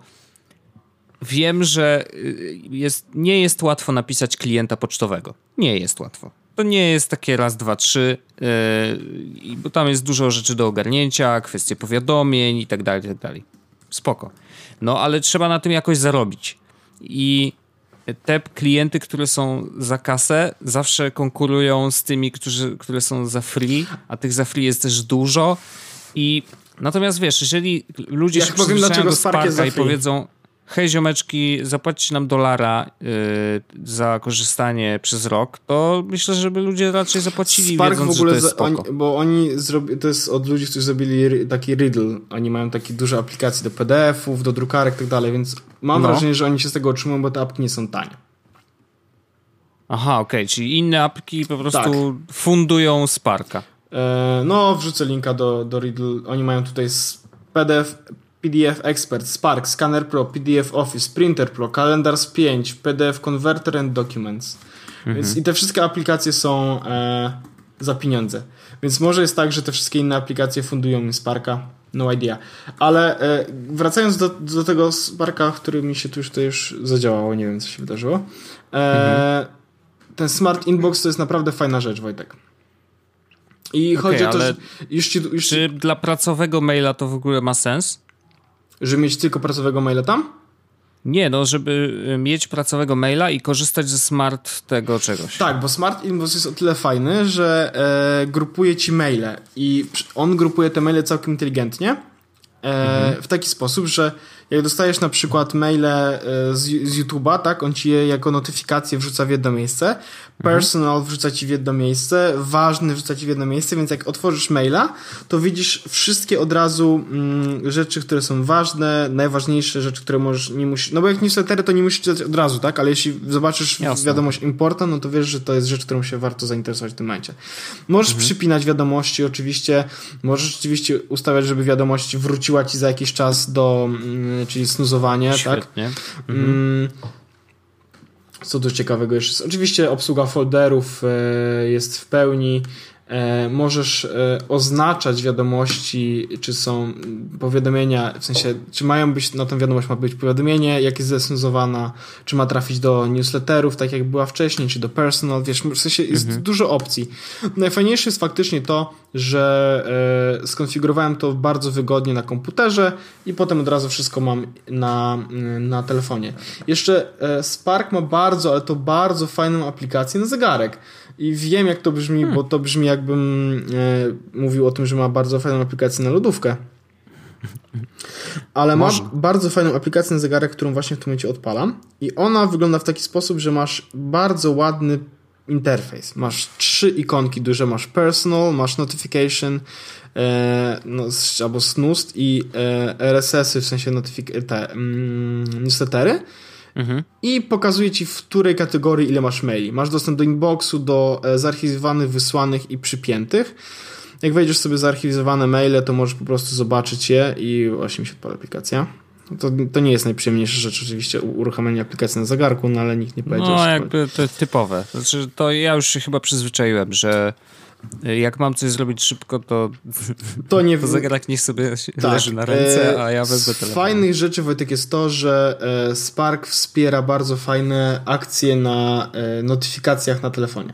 wiem, że y, jest, nie jest łatwo napisać klienta pocztowego. Nie jest łatwo. To nie jest takie raz, dwa, trzy, yy, bo tam jest dużo rzeczy do ogarnięcia, kwestie powiadomień i tak dalej, i tak dalej. Spoko. No ale trzeba na tym jakoś zarobić. I te klienty, które są za kasę, zawsze konkurują z tymi, którzy, które są za free, a tych za free jest też dużo. I natomiast wiesz, jeżeli ludzie Jak się powiem, dlaczego do Sparka i powiedzą, hej ziomeczki, zapłacić nam dolara yy, za korzystanie przez rok, to myślę, żeby ludzie raczej zapłacili, Spark wiedząc, w ogóle, że to jest oni, bo oni zrobi, to jest od ludzi, którzy zrobili taki Riddle, oni mają takie duże aplikacje do PDF-ów, do drukarek i tak dalej, więc mam no. wrażenie, że oni się z tego otrzymują, bo te apki nie są tanie. Aha, okej, okay. czyli inne apki po prostu tak. fundują Sparka. E, no, wrzucę linka do, do Riddle. Oni mają tutaj PDF, PDF Expert, Spark, Scanner Pro, PDF Office, Printer Pro, Calendars 5, PDF Converter and Documents. Mhm. Więc i te wszystkie aplikacje są e, za pieniądze. Więc może jest tak, że te wszystkie inne aplikacje fundują mi Sparka. No idea. Ale e, wracając do, do tego Sparka, który mi się tu już, to już zadziałało, nie wiem co się wydarzyło. E, mhm. Ten Smart Inbox to jest naprawdę fajna rzecz, Wojtek. I okay, chodzi o to, że już ci, już Czy dla pracowego maila to w ogóle ma sens? Że mieć tylko pracowego maila tam? Nie, no, żeby y, mieć pracowego maila i korzystać ze smart tego czegoś. Tak, bo smart inbox jest o tyle fajny, że e, grupuje ci maile i on grupuje te maile całkiem inteligentnie. E, mhm. W taki sposób, że jak dostajesz na przykład maile e, z, z YouTube'a, tak, on ci je jako notyfikację wrzuca w jedno miejsce, personal mhm. wrzuca ci w jedno miejsce, ważny wrzuca ci w jedno miejsce, więc jak otworzysz maila, to widzisz wszystkie od razu mm, rzeczy, które są ważne, najważniejsze rzeczy, które możesz, nie musisz, no bo jak newslettery to nie musisz czytać od razu, tak, ale jeśli zobaczysz Jasne. wiadomość importa, no to wiesz, że to jest rzecz, którą się warto zainteresować w tym momencie. Możesz mhm. przypinać wiadomości oczywiście, możesz oczywiście ustawiać, żeby wiadomość wróciła ci za jakiś czas do mm, czyli snuzowanie, tak? Świetnie. tak? Mhm. Co tu ciekawego jeszcze? Oczywiście obsługa folderów e, jest w pełni. E, możesz e, oznaczać wiadomości, czy są powiadomienia, w sensie, czy mają być, na tą wiadomość ma być powiadomienie, jak jest zesnuzowana, czy ma trafić do newsletterów, tak jak była wcześniej, czy do personal, wiesz, w sensie jest mhm. dużo opcji. Najfajniejsze jest faktycznie to, że e, skonfigurowałem to bardzo wygodnie na komputerze i potem od razu wszystko mam na, na telefonie. Jeszcze Spark ma bardzo, ale to bardzo fajną aplikację na zegarek. I wiem, jak to brzmi, hmm. bo to brzmi, jakbym e, mówił o tym, że ma bardzo fajną aplikację na lodówkę. Ale ma bardzo fajną aplikację na zegarek, którą właśnie w tym momencie odpalam. I ona wygląda w taki sposób, że masz bardzo ładny interfejs. Masz trzy ikonki duże, masz personal, masz notification, e, no, albo snoost i e, RSS-y, w sensie notifik- te mm, newslettery. Mhm. I pokazuje ci, w której kategorii ile masz maili. Masz dostęp do inboxu, do e, zarchiwizowanych, wysłanych i przypiętych. Jak wejdziesz sobie zarchiwizowane maile, to możesz po prostu zobaczyć je i właśnie mi się odpala aplikacja. To, to nie jest najprzyjemniejsza rzecz oczywiście uruchomienie aplikacji na zegarku, no ale nikt nie powiedział. No jakby to typowe. Znaczy, to ja już się chyba przyzwyczaiłem, że jak mam coś zrobić szybko, to, to, nie... to zegarek niech sobie tak. leży na ręce, a ja wezmę telefon. Z fajnych rzeczy, Wojtek, jest to, że e, Spark wspiera bardzo fajne akcje na e, notyfikacjach na telefonie.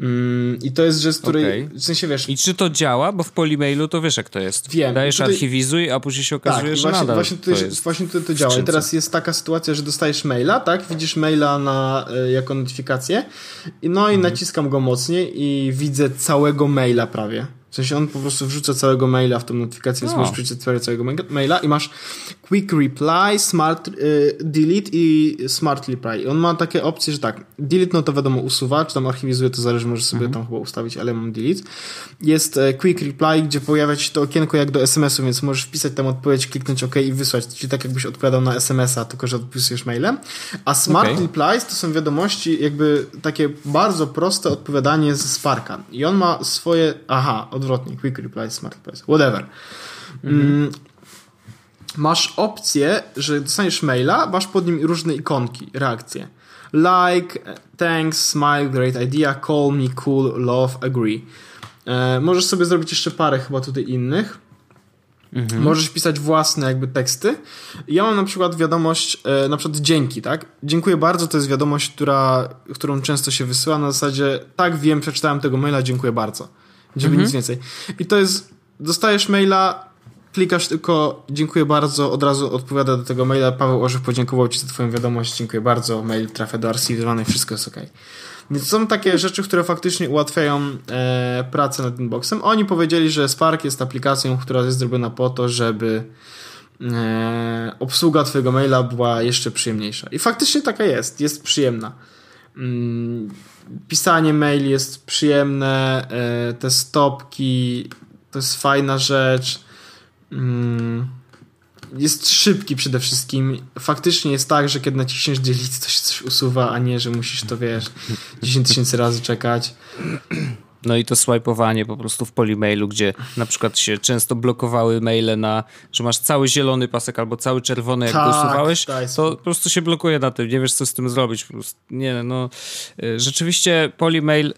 Mm, I to jest rzecz, której okay. w sensie wiesz. I czy to działa? Bo w polimailu to wiesz, jak to jest. Wiem. Dajesz tutaj... archiwizuj, a później się okazuje, tak, że właśnie, nadal właśnie tutaj, to jest właśnie tutaj to działa. I teraz jest taka sytuacja, że dostajesz maila, tak? Widzisz maila na, y, jako notyfikację. No i mhm. naciskam go mocniej i widzę całego maila prawie. W sensie on po prostu wrzuca całego maila w tą notyfikację, więc możesz przeczytać całego maila i masz quick reply, smart y, delete i smart reply. I on ma takie opcje, że tak, delete no to wiadomo usuwa, czy tam archiwizuje, to zależy, możesz sobie mhm. tam chyba ustawić, ale mam delete. Jest e, quick reply, gdzie pojawia się to okienko jak do SMS-u, więc możesz wpisać tam odpowiedź, kliknąć OK i wysłać, czyli tak jakbyś odpowiadał na SMS-a, tylko że odpisujesz mailem. A smart okay. replies to są wiadomości jakby takie bardzo proste odpowiadanie z Sparka. I on ma swoje, aha, odwrotnie, quick reply, smart replies, whatever. Mhm. Mm, masz opcję, że dostaniesz maila, masz pod nim różne ikonki, reakcje. Like, thanks, smile, great idea, call me, cool, love, agree. E, możesz sobie zrobić jeszcze parę chyba tutaj innych. Mhm. Możesz pisać własne jakby teksty. Ja mam na przykład wiadomość, e, na przykład dzięki, tak? Dziękuję bardzo, to jest wiadomość, która, którą często się wysyła na zasadzie tak wiem, przeczytałem tego maila, dziękuję bardzo. Żeby mhm. nic więcej. I to jest, dostajesz maila, klikasz tylko dziękuję bardzo, od razu odpowiada do tego maila. Paweł Orzech podziękował Ci za Twoją wiadomość, dziękuję bardzo, mail trafia do archiwizowanej, wszystko jest ok. Więc są takie rzeczy, które faktycznie ułatwiają e, pracę nad inboxem. Oni powiedzieli, że Spark jest aplikacją, która jest zrobiona po to, żeby e, obsługa Twojego maila była jeszcze przyjemniejsza. I faktycznie taka jest, jest przyjemna. Mm, pisanie mail jest przyjemne, e, te stopki to jest fajna rzecz Mm, jest szybki przede wszystkim. Faktycznie jest tak, że kiedy naciśniesz delete, to się coś usuwa, a nie, że musisz to, wiesz, 10 tysięcy razy czekać. No i to swipeowanie po prostu w polimailu, gdzie na przykład się często blokowały maile na, że masz cały zielony pasek albo cały czerwony, jak tak, go usuwałeś, to po prostu się blokuje na tym, nie wiesz co z tym zrobić. Po prostu, nie, no, y, rzeczywiście polimail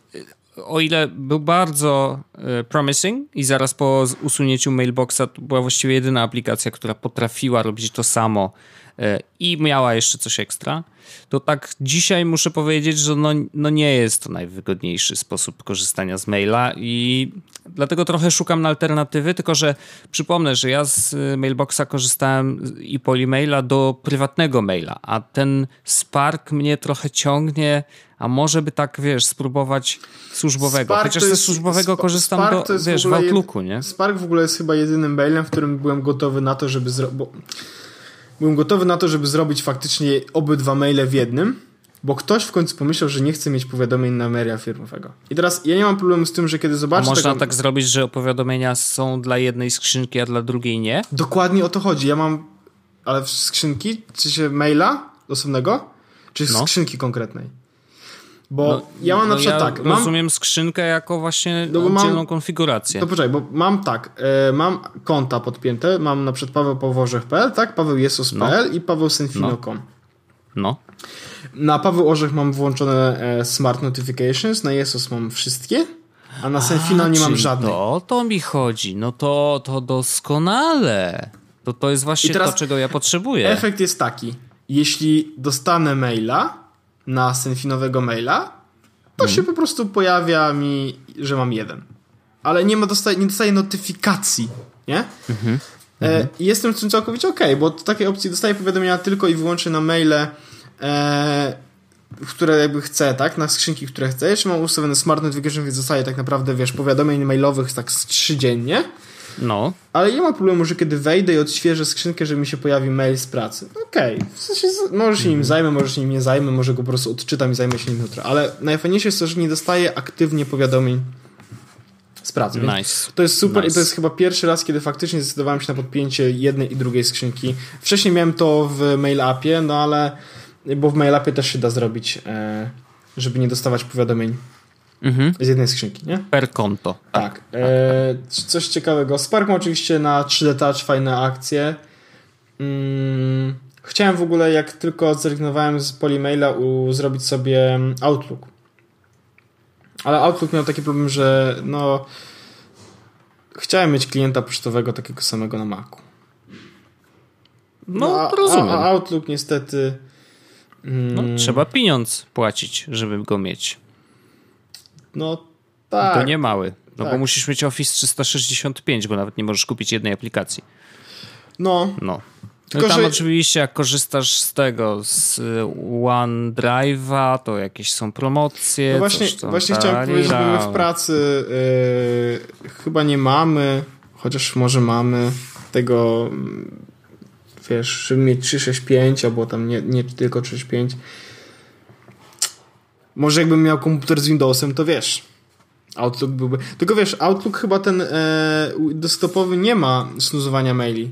o ile był bardzo e, promising i zaraz po usunięciu mailboxa to była właściwie jedyna aplikacja, która potrafiła robić to samo i miała jeszcze coś ekstra, to tak dzisiaj muszę powiedzieć, że no, no nie jest to najwygodniejszy sposób korzystania z maila i dlatego trochę szukam na alternatywy, tylko że przypomnę, że ja z e, mailboxa korzystałem i polimaila do prywatnego maila, a ten Spark mnie trochę ciągnie a może by tak, wiesz, spróbować służbowego. Spark Chociaż ze służbowego korzystam Spark do, wiesz, w, w Outlooku, nie? Spark w ogóle jest chyba jedynym mailem, w którym byłem gotowy na to, żeby zrobić... Byłem gotowy na to, żeby zrobić faktycznie obydwa maile w jednym, bo ktoś w końcu pomyślał, że nie chce mieć powiadomień na maila firmowego. I teraz ja nie mam problemu z tym, że kiedy zobaczę... A można tego... tak zrobić, że powiadomienia są dla jednej skrzynki, a dla drugiej nie? Dokładnie o to chodzi. Ja mam... Ale w skrzynki? Czy się maila osobnego? Czy no. skrzynki konkretnej? Bo no, ja mam no na przykład ja tak. Mam, rozumiem skrzynkę jako właśnie no oddzielną mam, konfigurację. To poczekaj, bo mam tak, e, mam konta podpięte, mam na przykład Paweł Poworzech.pl, tak, Paweł Jezus.pl no. i Paweł Senfino.com. No. no. Na Paweł Orzech mam włączone e, Smart Notifications, na Jesus mam wszystkie, a na Senfino nie mam żadnej. To, to mi chodzi, no to, to doskonale. To, to jest właśnie to, czego ja potrzebuję. Efekt jest taki, jeśli dostanę maila, na senfinowego maila, to się po prostu pojawia mi, że mam jeden. Ale nie, ma dostaje, nie dostaję notyfikacji, nie? Mhm. E, jestem z tym całkowicie ok, bo takiej opcji dostaję powiadomienia tylko i wyłącznie na maile, e, które jakby chcę, tak? Na skrzynki, które chcę. Jeszcze mam ustawione Smart Notification, więc dostaję tak naprawdę, wiesz, powiadomień mailowych tak z trzy dziennie. No. Ale nie ma problemu, że kiedy wejdę i odświeżę skrzynkę, że mi się pojawi mail z pracy. Okej, okay. w sensie może się nim mhm. zajmę, może się nim nie zajmę, może go po prostu odczytam i zajmę się nim jutro. Ale najfajniejsze jest to, że nie dostaję aktywnie powiadomień z pracy. Nice. To jest super nice. i to jest chyba pierwszy raz, kiedy faktycznie zdecydowałem się na podpięcie jednej i drugiej skrzynki. Wcześniej miałem to w mail appie, no ale bo w mail appie też się da zrobić, e, żeby nie dostawać powiadomień mhm. z jednej skrzynki, nie? Per konto. Tak. tak. E, coś ciekawego. Spark ma oczywiście na 3D Touch fajne akcje. Mm, chciałem w ogóle, jak tylko zrezygnowałem z Polymaila, u, zrobić sobie Outlook. Ale Outlook miał taki problem, że no chciałem mieć klienta pocztowego takiego samego na Macu. No, no rozumiem. A, a Outlook niestety... Mm, no, trzeba pieniądz płacić, żeby go mieć. No tak. To nie mały. No tak. bo musisz mieć Office 365, bo nawet nie możesz kupić jednej aplikacji. No. No. Tylko, tam że... oczywiście jak korzystasz z tego, z OneDrive'a, to jakieś są promocje. No właśnie, właśnie chciałem powiedzieć, że my w pracy yy, chyba nie mamy, chociaż może mamy tego, wiesz, żeby mieć 365 albo tam nie, nie tylko 365. Może jakbym miał komputer z Windowsem, to wiesz, Outlook byłby... Tylko wiesz, Outlook chyba ten e, desktopowy nie ma snuzowania maili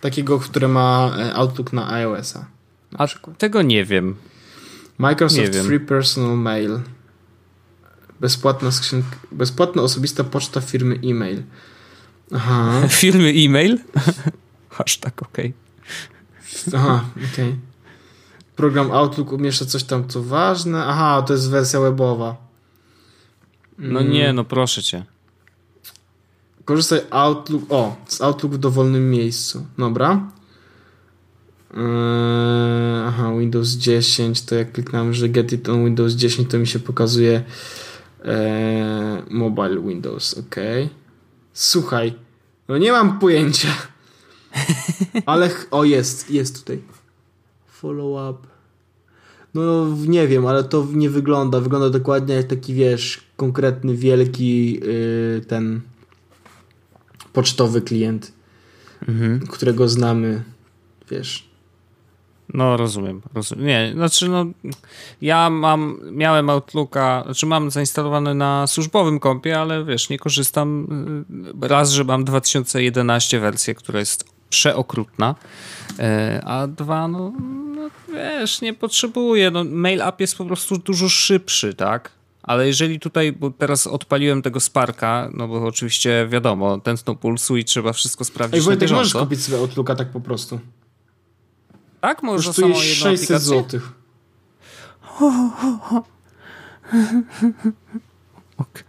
takiego, które ma e, Outlook na iOS-a. Na tego nie wiem. Microsoft nie wiem. Free Personal Mail. Bezpłatna skrzynka, bezpłatna osobista poczta firmy e-mail. Aha. firmy e-mail? Hashtag ok. Aha, okej. Okay. Program Outlook umieszcza coś tam, co ważne. Aha, to jest wersja webowa. No nie, no proszę cię. Korzystaj Outlook, o, z Outlook w dowolnym miejscu. Dobra. Eee, aha, Windows 10, to jak kliknąłem, że get it on Windows 10, to mi się pokazuje eee, mobile Windows, ok. Słuchaj, no nie mam pojęcia. Ale, o jest, jest tutaj. Follow up. No nie wiem, ale to nie wygląda. Wygląda dokładnie jak taki, wiesz, konkretny, wielki yy, ten pocztowy klient, mhm. którego znamy, wiesz. No, rozumiem, rozumiem. Nie, znaczy, no, ja mam, miałem Outlooka, znaczy mam zainstalowany na służbowym kompie, ale wiesz, nie korzystam. Y, raz, że mam 2011 wersję, która jest przeokrutna, y, a dwa, no, no wiesz, nie potrzebuję. No, mail app jest po prostu dużo szybszy, tak? Ale jeżeli tutaj, bo teraz odpaliłem tego Sparka, no bo oczywiście wiadomo, tętno pulsu i trzeba wszystko sprawdzić Ej, Wojtek, możesz kupić sobie Outlooka tak po prostu. Tak? Możesz Kosztuje samą 600 zł. ok,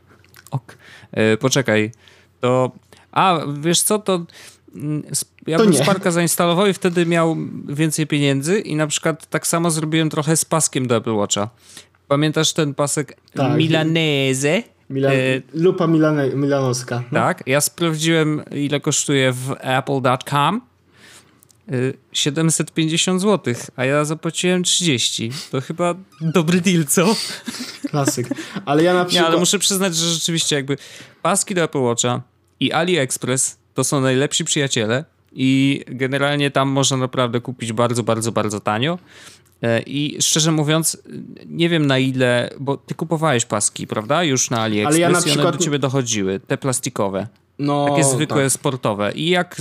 ok. E, poczekaj, to... A, wiesz co, to... Mm, ja to bym nie. Sparka zainstalował i wtedy miał więcej pieniędzy i na przykład tak samo zrobiłem trochę z paskiem do Apple Watcha. Pamiętasz ten pasek tak. Milanese? Milan e... Lupa Milane, Milanoska. No. Tak, ja sprawdziłem ile kosztuje w apple.com. 750 zł, a ja zapłaciłem 30. To chyba dobry deal, co? Klasyk. Ale ja na przykład... Nie, ale muszę przyznać, że rzeczywiście jakby paski do Apple Watcha i AliExpress to są najlepsi przyjaciele i generalnie tam można naprawdę kupić bardzo, bardzo, bardzo tanio. E, I szczerze mówiąc, nie wiem na ile, bo ty kupowałeś paski, prawda? Już na AliExpress Ale ja na przykład... i one do ciebie dochodziły, te plastikowe. No, takie zwykłe, tak. sportowe. I jak,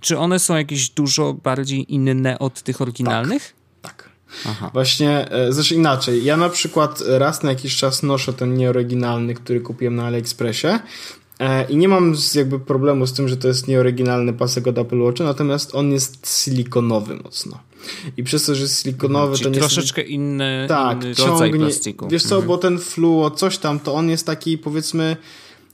czy one są jakieś dużo bardziej inne od tych oryginalnych? Tak. tak. Aha. Właśnie, e, zresztą inaczej. Ja na przykład raz na jakiś czas noszę ten nieoryginalny, który kupiłem na AliExpressie i nie mam jakby problemu z tym, że to jest nieoryginalny pasek od Apple Watcha, natomiast on jest silikonowy mocno. I przez to, że jest silikonowy, Czyli to nie troszeczkę inny, tak, inny rodzaj ciągnie, plastiku. Wiesz co, mhm. bo ten fluo, coś tam, to on jest taki powiedzmy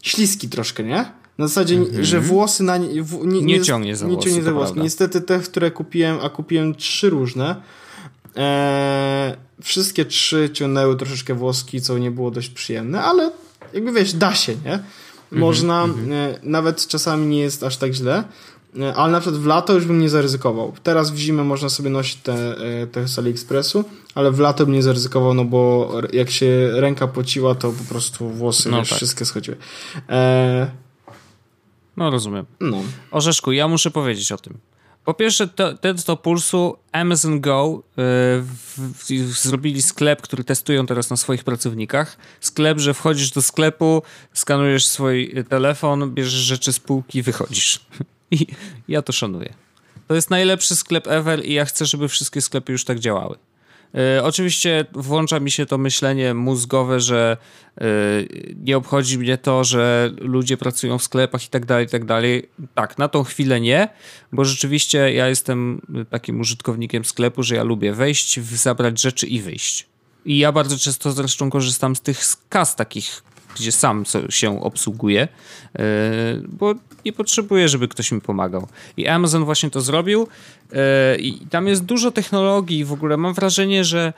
śliski troszkę, nie? Na zasadzie, mhm. że włosy na nie, w, nie, nie, ciągnie za nie włosy. Ciągnie za włosy. Niestety te, które kupiłem, a kupiłem trzy różne, e, wszystkie trzy ciągnęły troszeczkę włoski, co nie było dość przyjemne, ale jakby wiesz, da się, nie? Mhm, Można, mhm. e, nawet czasami nie jest aż tak źle. E, ale na przykład w lato już bym nie zaryzykował. Teraz w zimę można sobie nosić te, e, te z AliExpressu, ale w lato bym nie zaryzykował, no bo jak się ręka pociła, to po prostu włosy no wiesz, tak. wszystkie schodziły. E... No rozumiem. No. Orzeszku, ja muszę powiedzieć o tym. Po pierwsze, to, do pulsu Amazon Go yy, w, w, zrobili sklep, który testują teraz na swoich pracownikach. Sklep, że wchodzisz do sklepu, skanujesz swój telefon, bierzesz rzeczy z półki, wychodzisz. I ja to szanuję. To jest najlepszy sklep ever i ja chcę, żeby wszystkie sklepy już tak działały. E, oczywiście włącza mi się to myślenie mózgowe, że e, nie obchodzi mnie to, że ludzie pracują w sklepach i tak dalej, i tak dalej. Tak, na tą chwilę nie, bo rzeczywiście ja jestem takim użytkownikiem sklepu, że ja lubię wejść, zabrać rzeczy i wyjść. I ja bardzo często zresztą korzystam z tych kas takich, gdzie sam się obsługuję, e, bo nie potrzebuję, żeby ktoś mi pomagał. I Amazon właśnie to zrobił e, i tam jest dużo technologii w ogóle. Mam wrażenie, że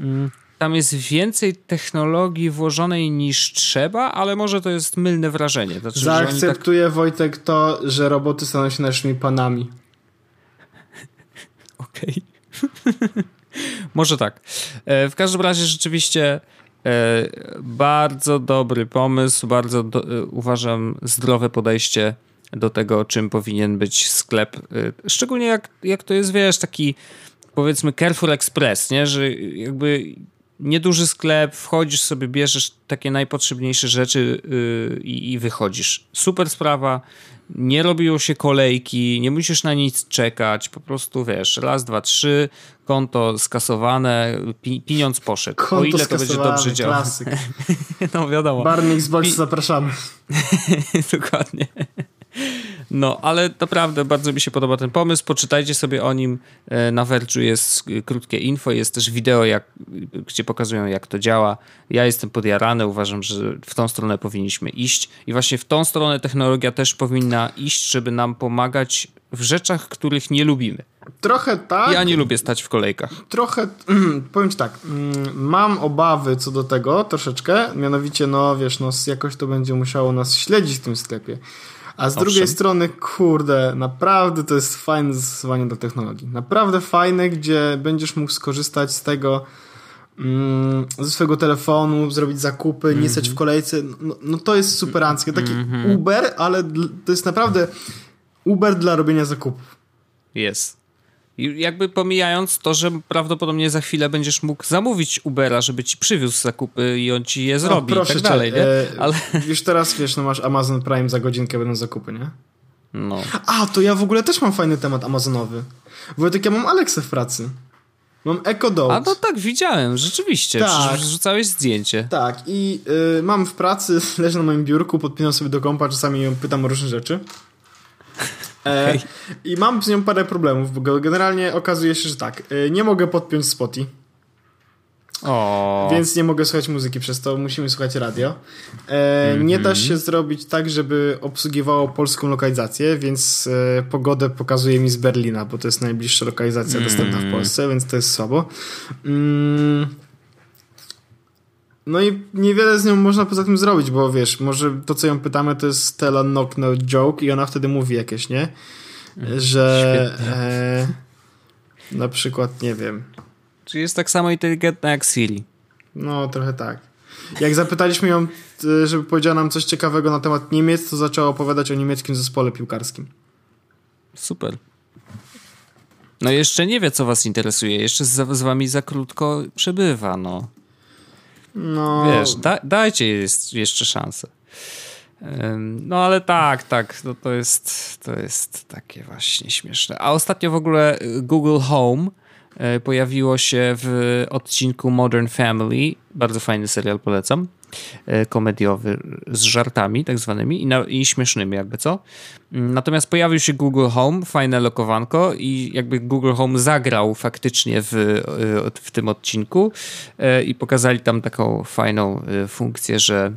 mm, tam jest więcej technologii włożonej niż trzeba, ale może to jest mylne wrażenie. Znaczy, Zaakceptuję tak... Wojtek to, że roboty staną się naszymi panami. Okej. Może tak. E, w każdym razie rzeczywiście E, bardzo dobry pomysł, bardzo do, uważam zdrowe podejście do tego, czym powinien być sklep. E, szczególnie jak, jak to jest, wiesz, taki powiedzmy Carrefour Express, nie? że jakby nieduży sklep, wchodzisz sobie, bierzesz takie najpotrzebniejsze rzeczy yy, i wychodzisz. Super sprawa, nie robią się kolejki, nie musisz na nic czekać, po prostu wiesz, raz, dwa, trzy, konto skasowane, pi pieniądz poszedł. Konto o ile to będzie dobrze działać. no wiadomo. Barnix Xbox zapraszamy. Dokładnie. No, ale naprawdę bardzo mi się podoba ten pomysł. Poczytajcie sobie o nim. E, na Verge'u jest krótkie info, jest też wideo, jak, gdzie pokazują, jak to działa. Ja jestem podjarany, uważam, że w tą stronę powinniśmy iść. I właśnie w tą stronę technologia też powinna iść, żeby nam pomagać w rzeczach, których nie lubimy. Trochę tak. Ja nie lubię stać w kolejkach. Trochę, powiem ci tak, mm, mam obawy co do tego troszeczkę, mianowicie, no wiesz, no jakoś to będzie musiało nas śledzić w tym sklepie. A z Owszem. drugiej strony, kurde, naprawdę to jest fajne zastosowanie do technologii. Naprawdę fajne, gdzie będziesz mógł skorzystać z tego mm, ze swojego telefonu, zrobić zakupy, mm -hmm. nie stać w mhm. kolejce. No, no to jest superanckie. Taki mm -hmm. Uber, ale to jest naprawdę Uber dla robienia zakupów. Jest. I jakby pomijając to, że prawdopodobnie za chwilę będziesz mógł zamówić Ubera, żeby ci przywiózł zakupy i on ci je no, zrobi no, i tak dalej, cię, nie? E, Ale... Już teraz, wiesz, no masz Amazon Prime, za godzinkę będą zakupy, nie? No. A, to ja w ogóle też mam fajny temat amazonowy. Wojtek, ja mam Alexę w pracy. Mam Echo Dot. A no tak, widziałem, rzeczywiście. Tak. Rzucałeś zdjęcie. Tak, i y, mam w pracy, leży na moim biurku, podpinam sobie do kompa, czasami ją pytam o różne rzeczy. E, okay. I mam z nią parę problemów, bo generalnie okazuje się, że tak, e, nie mogę podpiąć Spotify. O. Więc nie mogę słuchać muzyki przez to, musimy słuchać radio. E, mm -hmm. Nie da się zrobić tak, żeby obsługiwało polską lokalizację, więc e, pogodę pokazuje mi z Berlina, bo to jest najbliższa lokalizacja mm dostępna w Polsce, więc to jest słabo. Mm. No i niewiele z nią można poza tym zrobić, bo wiesz, może to co ją pytamy to jest tell a knock no joke i ona wtedy mówi jakieś, nie? Mhm. Że e, na przykład, nie wiem. Czy jest tak samo inteligentna jak Siri? No, trochę tak. Jak zapytaliśmy ją, e, żeby powiedziała nam coś ciekawego na temat Niemiec, to zaczęła opowiadać o niemieckim zespole piłkarskim. Super. No jeszcze nie wie, co was interesuje. Jeszcze z, z wami za krótko przebywa, no. No. Wiesz, da, dajcie jeszcze szansę. No ale tak, tak, no to jest, to jest takie właśnie śmieszne. A ostatnio w ogóle y, Google Home y, pojawiło się w odcinku Modern Family. Bardzo fajny serial, polecam. Y, komediowy z żartami tak zwanymi i, na, i śmiesznymi jakby co. Natomiast pojawił się Google Home, fajne lokowanko i jakby Google Home zagrał faktycznie w, w tym odcinku i pokazali tam taką fajną funkcję, że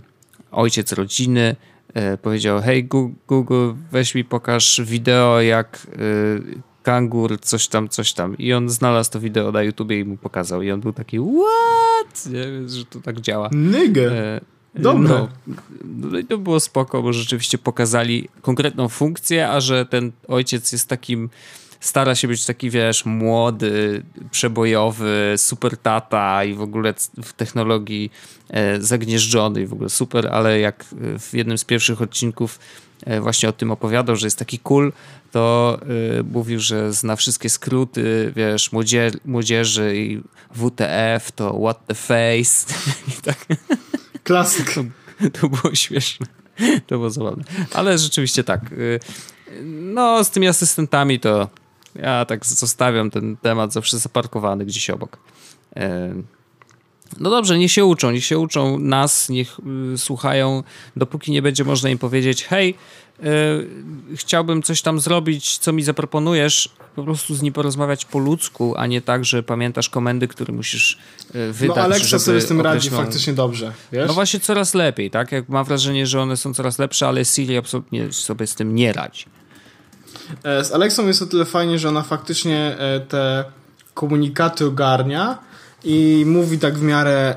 ojciec rodziny E, powiedział, hej Google, weź mi pokaż wideo jak e, kangur, coś tam, coś tam. I on znalazł to wideo na YouTubie i mu pokazał. I on był taki, what? Nie, że to tak działa. Nigga. E, Dobre. No, no i to było spoko, bo rzeczywiście pokazali konkretną funkcję, a że ten ojciec jest takim stara się być taki, wiesz, młody, przebojowy, super tata i w ogóle w technologii e, zagnieżdżony i w ogóle super, ale jak w jednym z pierwszych odcinków właśnie o tym opowiadał, że jest taki cool, to y, mówił, że zna wszystkie skróty, wiesz, młodzie młodzieży i WTF to what the face. I tak. Klasyk. To, to było śmieszne. To było zabawne. Ale rzeczywiście tak. Y, no, z tymi asystentami to ja tak zostawiam ten temat zawsze zaparkowany gdzieś obok. No dobrze, niech się uczą, niech się uczą nas, niech y, słuchają, dopóki nie będzie można im powiedzieć, hej, y, chciałbym coś tam zrobić, co mi zaproponujesz, po prostu z nim porozmawiać po ludzku, a nie tak, że pamiętasz komendy, które musisz y, wydać. No Alexa żeby sobie z tym radzi faktycznie dobrze, wiesz? No właśnie coraz lepiej, tak? Jak mam wrażenie, że one są coraz lepsze, ale Siri absolutnie sobie z tym nie radzi. E, Z Alexą jest o tyle fajnie, że ona faktycznie e, te komunikaty ogarnia i mówi tak w miarę,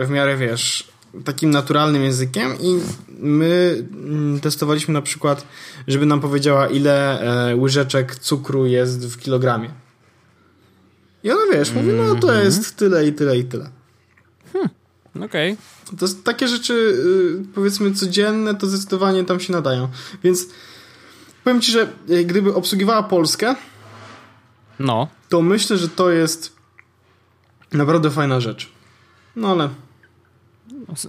e, w miarę wiesz, takim naturalnym językiem i my mm, testowaliśmy na przykład, żeby nam powiedziała ile e, łyżeczek cukru jest w kilogramie. I ona wiesz, mówi, no to jest tyle i tyle i tyle. Okej. To jest takie rzeczy, y, powiedzmy, codzienne, to zdecydowanie tam się nadają. Więc powiem ci, że y, gdyby obsługiwała Polskę, No. to myślę, że to jest naprawdę fajna rzecz. No ale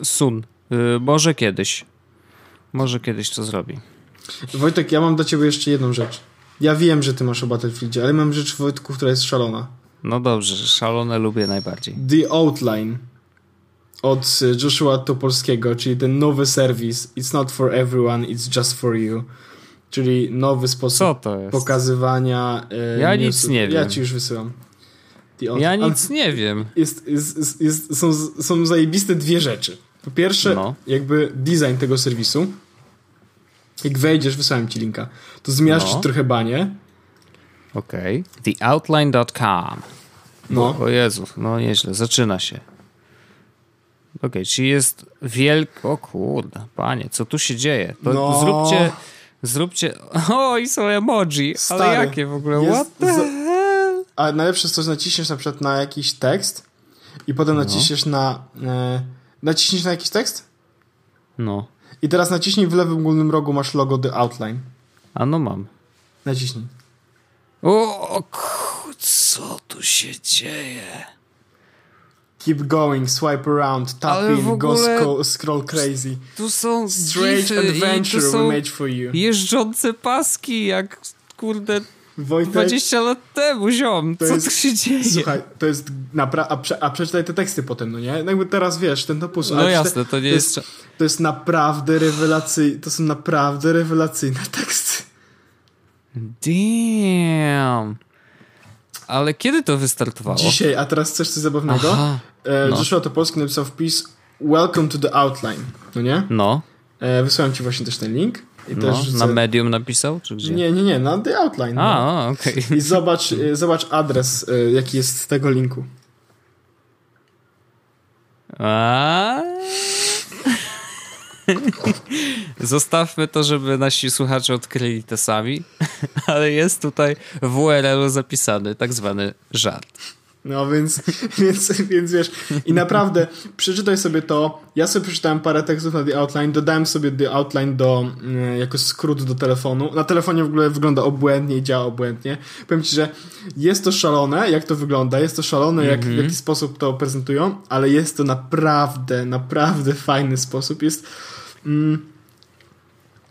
Sun. Y, może kiedyś. Może kiedyś to zrobi. Wojtek, ja mam do ciebie jeszcze jedną rzecz. Ja wiem, że ty masz o Battlefieldzie, ale mam rzecz Wojtku, która jest szalona. No dobrze, szalone lubię najbardziej. The Outline od y, Joshua Topolskiego, czyli ten nowy serwis It's not for everyone, it's just for you. Czyli nowy sposób pokazywania. e, Ja newsów. nic nie Ja wiem. ci już wysyłam. Ja nic nie wiem. Jest, jest, jest, jest, są, są zajebiste dwie rzeczy. Po pierwsze, No. jakby design tego serwisu. Jak wejdziesz, wysłałem ci linka, to zmiażdżysz No. trochę banie. Okej. Theoutline.com. No. O Jezu, no nieźle, zaczyna się. Okej, czyli jest wielko... O kurde, panie, co tu się dzieje? To No. zróbcie... Zróbcie... O, i są emoji, Stary, ale jakie w ogóle? jest What the? A najlepsze jest to, że naciśniesz na przykład na jakiś tekst i potem No. naciśniesz na... E, naciśniesz na jakiś tekst No, i teraz naciśnij w lewym górnym rogu masz logo The Outline. a no mam. Naciśnij. O, co tu się dzieje? Keep going, swipe around, tap Ale in, go scroll, crazy. Tu są Strange adventure we są made for you. jeżdżące paski, jak kurde Wojtek, 20 lat temu, ziom. To Co jest- tu się dzieje? Słuchaj, to jest napra- a, prze- a przeczytaj te teksty potem, no nie? Jakby teraz wiesz, ten topus. No jasne, to nie to jest... To jest naprawdę rewelacyjne, to są naprawdę rewelacyjne teksty. Damn. Ale kiedy to wystartowało? Dzisiaj, a teraz chcesz coś zabawnego? Aha, E, no. Joshua Topolski napisał wpis Welcome to the Outline, no nie? No, E, wysłałem ci właśnie też ten link. I no rzucę- na Medium napisał, czy gdzie? Nie, nie, nie, na the Outline. A, no. okej. I zobacz, e, zobacz adres, e, jaki jest z tego linku. A? Zostawmy to, żeby nasi słuchacze odkryli to sami, ale jest tutaj w URL-u zapisany tak zwany żart. No więc, więc, więc wiesz, i naprawdę przeczytaj sobie to. Ja sobie przeczytałem parę tekstów na The Outline, dodałem sobie The Outline do, mm, jako skrót do telefonu. Na telefonie w ogóle wygląda obłędnie i działa obłędnie. Powiem ci, że jest to szalone, jak to wygląda, jest to szalone, jak, w jaki sposób to prezentują, ale jest to naprawdę, naprawdę fajny sposób. Jest, mm,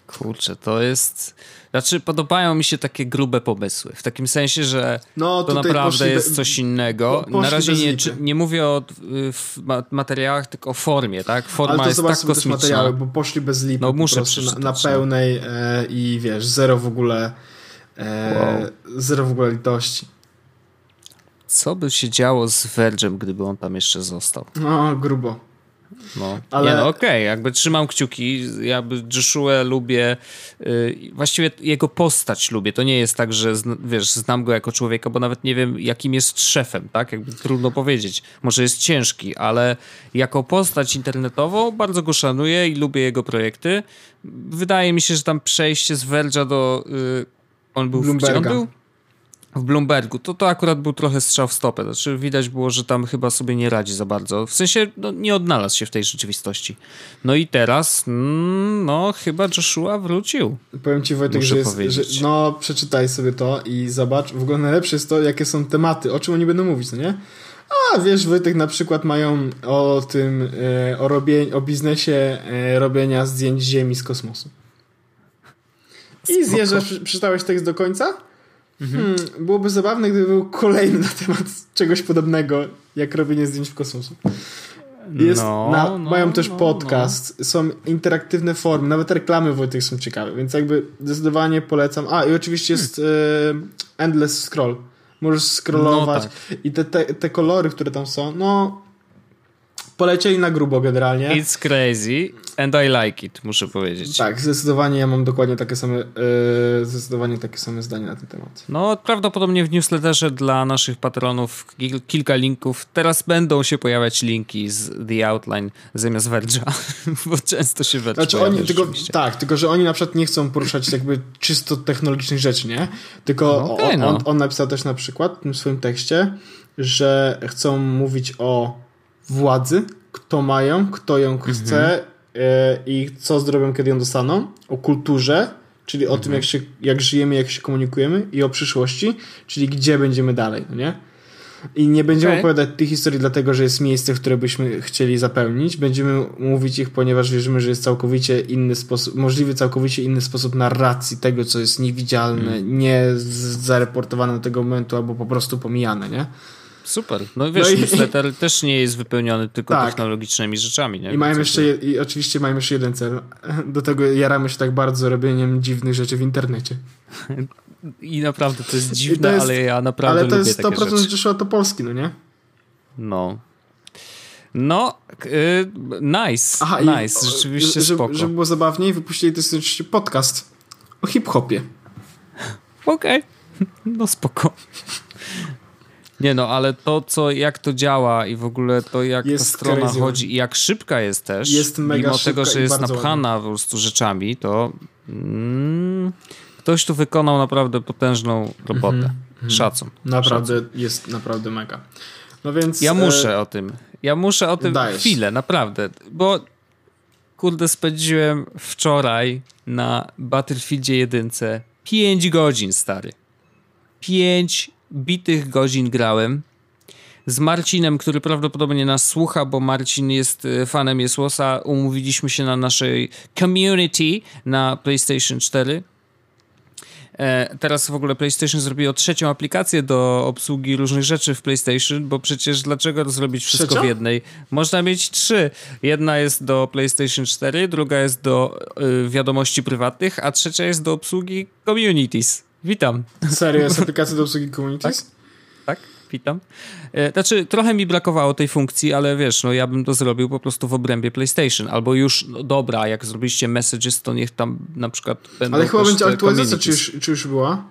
Kurczę, to jest... Znaczy, podobają mi się takie grube pomysły. W takim sensie, że no to naprawdę jest be- coś innego. po- Na razie nie, czy, nie mówię o y, materiałach, tylko o formie, tak? Forma Ale to jest tak też kosmiczna. materiały, bo poszli bez lipy No, muszę na, na no. pełnej e, i wiesz, zero w ogóle e, Wow. zero w ogóle litości. Co by się działo z Verge'em, gdyby on tam jeszcze został? No, grubo. No, Ale- nie no okej, jakby trzymam kciuki, jakby Joshua lubię, yy, właściwie jego postać lubię, to nie jest tak, że zna, wiesz, znam go jako człowieka, bo nawet nie wiem jakim jest szefem, tak, jakby trudno powiedzieć, może jest ciężki, ale jako postać internetową bardzo go szanuję i lubię jego projekty. Wydaje mi się, że tam przejście z Verge'a do, yy, on był, gdzie on Bloomberga. był? W Bloombergu, to to akurat był trochę strzał w stopę. Znaczy widać było, że tam chyba sobie nie radzi za bardzo. W sensie no, nie odnalazł się w tej rzeczywistości. No i teraz, mm, no chyba Joshua wrócił. Powiem ci Wojtek, że, jest, że no przeczytaj sobie to i zobacz. W ogóle najlepsze jest to, jakie są tematy, o czym oni będą mówić, no nie? A wiesz, Wojtek na przykład mają o tym, e, o, robie, o biznesie e, robienia zdjęć Ziemi z kosmosu. I zjeżdżasz, przeczytałeś tekst do końca? Mhm. Hmm, byłoby zabawne, gdyby był kolejny na temat czegoś podobnego, jak robienie zdjęć w kosmosie. Jest no, na, no, mają też no, podcast, no. są interaktywne formy, nawet reklamy Wojtek są ciekawe, więc jakby zdecydowanie polecam. A i oczywiście jest hmm. e, Endless Scroll. Możesz scrollować no, tak. i te, te, te kolory, które tam są, no polecieli na grubo generalnie. It's crazy and I like it, muszę powiedzieć. Tak, zdecydowanie ja mam dokładnie takie same, yy, zdecydowanie takie same zdanie na ten temat. No, prawdopodobnie w newsletterze dla naszych patronów kilka linków. Teraz będą się pojawiać linki z The Outline zamiast Verge'a, bo często się Verge znaczy oni, tylko, Tak, tylko że oni na przykład nie chcą poruszać jakby czysto technologicznych rzeczy, nie? Tylko no, okay, on, no. on, on napisał też na przykład w tym swoim tekście, że chcą mówić o władzy, kto mają, kto ją chce mhm. e, i co zrobią, kiedy ją dostaną, o kulturze, czyli o mhm. tym, jak, się, jak żyjemy, jak się komunikujemy i o przyszłości, czyli gdzie będziemy dalej, no nie? I nie będziemy okay. opowiadać tych historii dlatego, że jest miejsce, które byśmy chcieli zapełnić. Będziemy mówić ich, ponieważ wierzymy, że jest całkowicie inny sposób, możliwy całkowicie inny sposób narracji tego, co jest niewidzialne, mm. nie zareportowane do tego momentu albo po prostu pomijane, nie? Super. No wiesz, no i, newsletter też nie jest wypełniony tylko tak. technologicznymi rzeczami. Nie? I mają jeszcze, i oczywiście mają jeszcze jeden cel. Do tego jaramy się tak bardzo robieniem dziwnych rzeczy w internecie. I naprawdę to jest dziwne, to jest, ale ja naprawdę Ale to jest 100% Joshua Topolski, no nie? No. No, yy, nice, Aha, nice, i, rzeczywiście żeby, spoko. Żeby było zabawniej, wypuścili też oczywiście podcast o hip-hopie. Okej, okay. no spoko. Nie no, ale to, co, jak to działa i w ogóle to, jak jest ta strona crazy. chodzi i jak szybka jest też, jest mimo tego, że jest napchana ładnie. po prostu rzeczami, to mm, ktoś tu wykonał naprawdę potężną robotę. Mm -hmm. Szacun. Naprawdę, Szacun. jest naprawdę mega. No więc... Ja muszę e... o tym. Ja muszę o tym Dajesz. chwilę, naprawdę, bo kurde, spędziłem wczoraj na Battlefieldzie jedynce 5 godzin, stary. 5 bitych godzin grałem z Marcinem, który prawdopodobnie nas słucha, bo Marcin jest e, fanem Jesłosa. Umówiliśmy się na naszej community na PlayStation 4. E, teraz w ogóle PlayStation zrobiło trzecią aplikację do obsługi różnych rzeczy w PlayStation, bo przecież dlaczego zrobić wszystko Trzecia? w jednej? Można mieć trzy. Jedna jest do PlayStation 4, druga jest do y, wiadomości prywatnych, a trzecia jest do obsługi communities. Witam. Serio, jest aplikacja do obsługi communities? Tak, tak witam. E, znaczy, trochę mi brakowało tej funkcji, ale wiesz, no ja bym to zrobił po prostu w obrębie PlayStation. Albo już, no dobra, jak zrobiliście messages, to niech tam na przykład będą Ale chyba będzie aktualizacja, czy już, czy już była?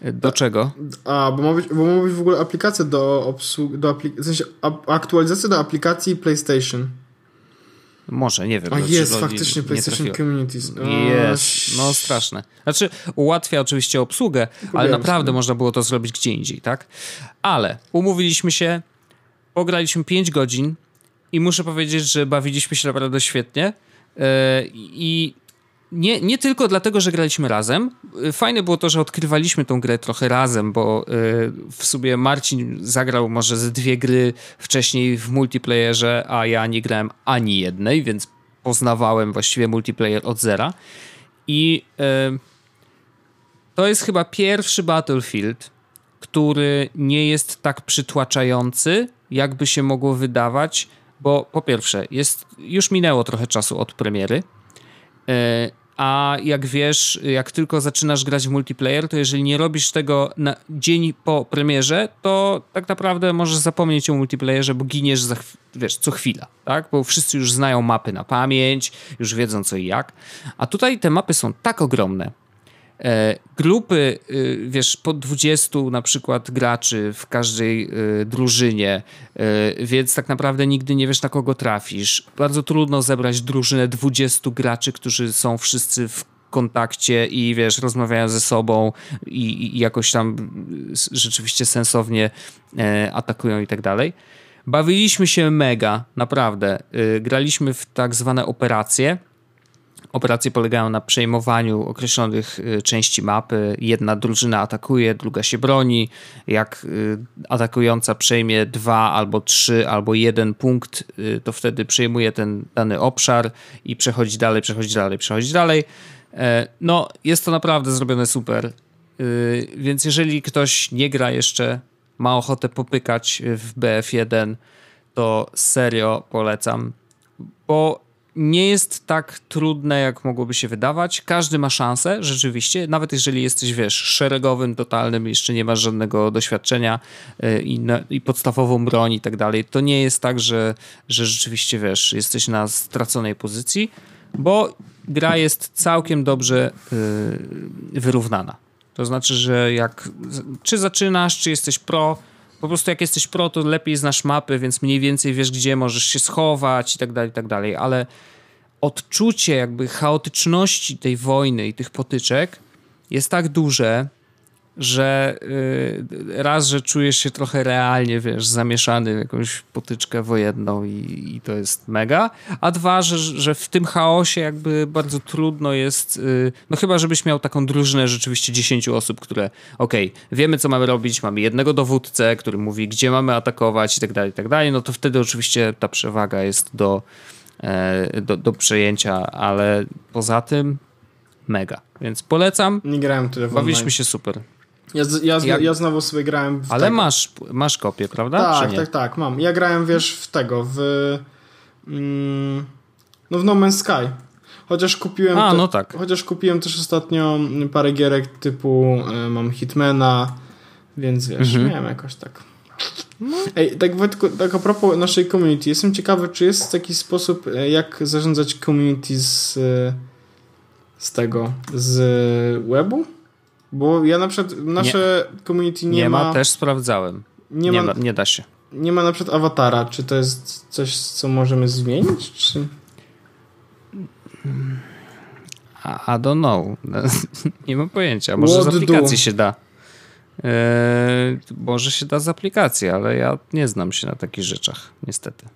E, do czego? A, bo ma być, bo ma być w ogóle aplikacja do obsługi, do aplik- w sensie aktualizacja do aplikacji PlayStation. Może, nie wiem. A jest, faktycznie PlayStation Communities. Jest, no straszne. Znaczy, ułatwia oczywiście obsługę, ale naprawdę można było to zrobić gdzie indziej, tak? Ale umówiliśmy się, pograliśmy 5 godzin i muszę powiedzieć, że bawiliśmy się naprawdę świetnie. Yy, I nie, nie tylko dlatego, że graliśmy razem. Fajne było to, że odkrywaliśmy tą grę trochę razem, bo y, w sobie Marcin zagrał może ze dwie gry wcześniej w multiplayerze, a ja nie grałem ani jednej, więc poznawałem właściwie multiplayer od zera. I y, to jest chyba pierwszy Battlefield, który nie jest tak przytłaczający, jakby się mogło wydawać, bo po pierwsze, jest, już minęło trochę czasu od premiery. A jak wiesz, jak tylko zaczynasz grać w multiplayer, to jeżeli nie robisz tego na dzień po premierze, to tak naprawdę możesz zapomnieć o multiplayerze, bo giniesz za, wiesz, co chwila, tak? Bo wszyscy już znają mapy na pamięć, już wiedzą co i jak. A tutaj te mapy są tak ogromne, grupy, y, wiesz, po 20 na przykład graczy w każdej y, drużynie, y, więc tak naprawdę nigdy nie wiesz na kogo trafisz. Bardzo trudno zebrać drużynę 20 graczy, którzy są wszyscy w kontakcie i wiesz, rozmawiają ze sobą i, i jakoś tam rzeczywiście sensownie e, atakują i tak dalej. Bawiliśmy się mega, naprawdę. E, graliśmy w tak zwane operacje. Operacje polegają na przejmowaniu określonych y, części mapy. Jedna drużyna atakuje, druga się broni. Jak y, atakująca przejmie dwa albo trzy albo jeden punkt, y, to wtedy przejmuje ten dany obszar i przechodzi dalej, przechodzi dalej, przechodzi dalej. E, no, jest to naprawdę zrobione super. Więc jeżeli ktoś nie gra jeszcze, ma ochotę popykać w BF1, to serio polecam, bo nie jest tak trudne, jak mogłoby się wydawać. Każdy ma szansę, rzeczywiście, nawet jeżeli jesteś, wiesz, szeregowym, totalnym, jeszcze nie masz żadnego doświadczenia y, i, i podstawową broń i tak dalej, to nie jest tak, że, że rzeczywiście, wiesz, jesteś na straconej pozycji, bo gra jest całkiem dobrze yy, wyrównana. To znaczy, że jak czy zaczynasz, czy jesteś pro, po prostu jak jesteś pro, to lepiej znasz mapy, więc mniej więcej wiesz, gdzie możesz się schować i tak dalej, i tak dalej, ale odczucie jakby chaotyczności tej wojny i tych potyczek jest tak duże, że yy, raz, że czujesz się trochę realnie, wiesz, zamieszany w jakąś potyczkę wojenną i, i to jest mega, a dwa, że, że w tym chaosie jakby bardzo trudno jest, yy, no chyba żebyś miał taką drużynę rzeczywiście 10 osób, które okej, okay, wiemy co mamy robić, mamy jednego dowódcę, który mówi gdzie mamy atakować i tak dalej, i tak dalej, no to wtedy oczywiście ta przewaga jest do, yy, do, do przejęcia, ale poza tym mega. Więc polecam. Nie grałem tyle w Bawiliśmy się super. Ja, ja, Jak... ja znowu sobie grałem w Ale tego. masz, masz kopię, prawda? Tak, tak, tak, mam. Ja grałem, wiesz, w tego, w... Mm, no w No Man's Sky. Chociaż kupiłem... A, te, no tak. Chociaż kupiłem też ostatnio parę gierek typu y, mam Hitmana, więc wiesz, mhm. miałem jakoś tak... No. Ej, tak, Wojtku, tak a propos naszej community, jestem ciekawy, czy jest taki sposób, e, jak zarządzać community z, e, z tego, z webu? Bo ja na przykład, nasze nie. community nie, nie ma... Nie ma, też sprawdzałem. Nie, nie, ma, nie da się. Nie ma na przykład awatara. Czy to jest coś, co możemy zmienić? Czy... I don't know. nie mam pojęcia. Może What z aplikacji do? się da. Eee, może się da z aplikacji, ale ja nie znam się na takich rzeczach, niestety.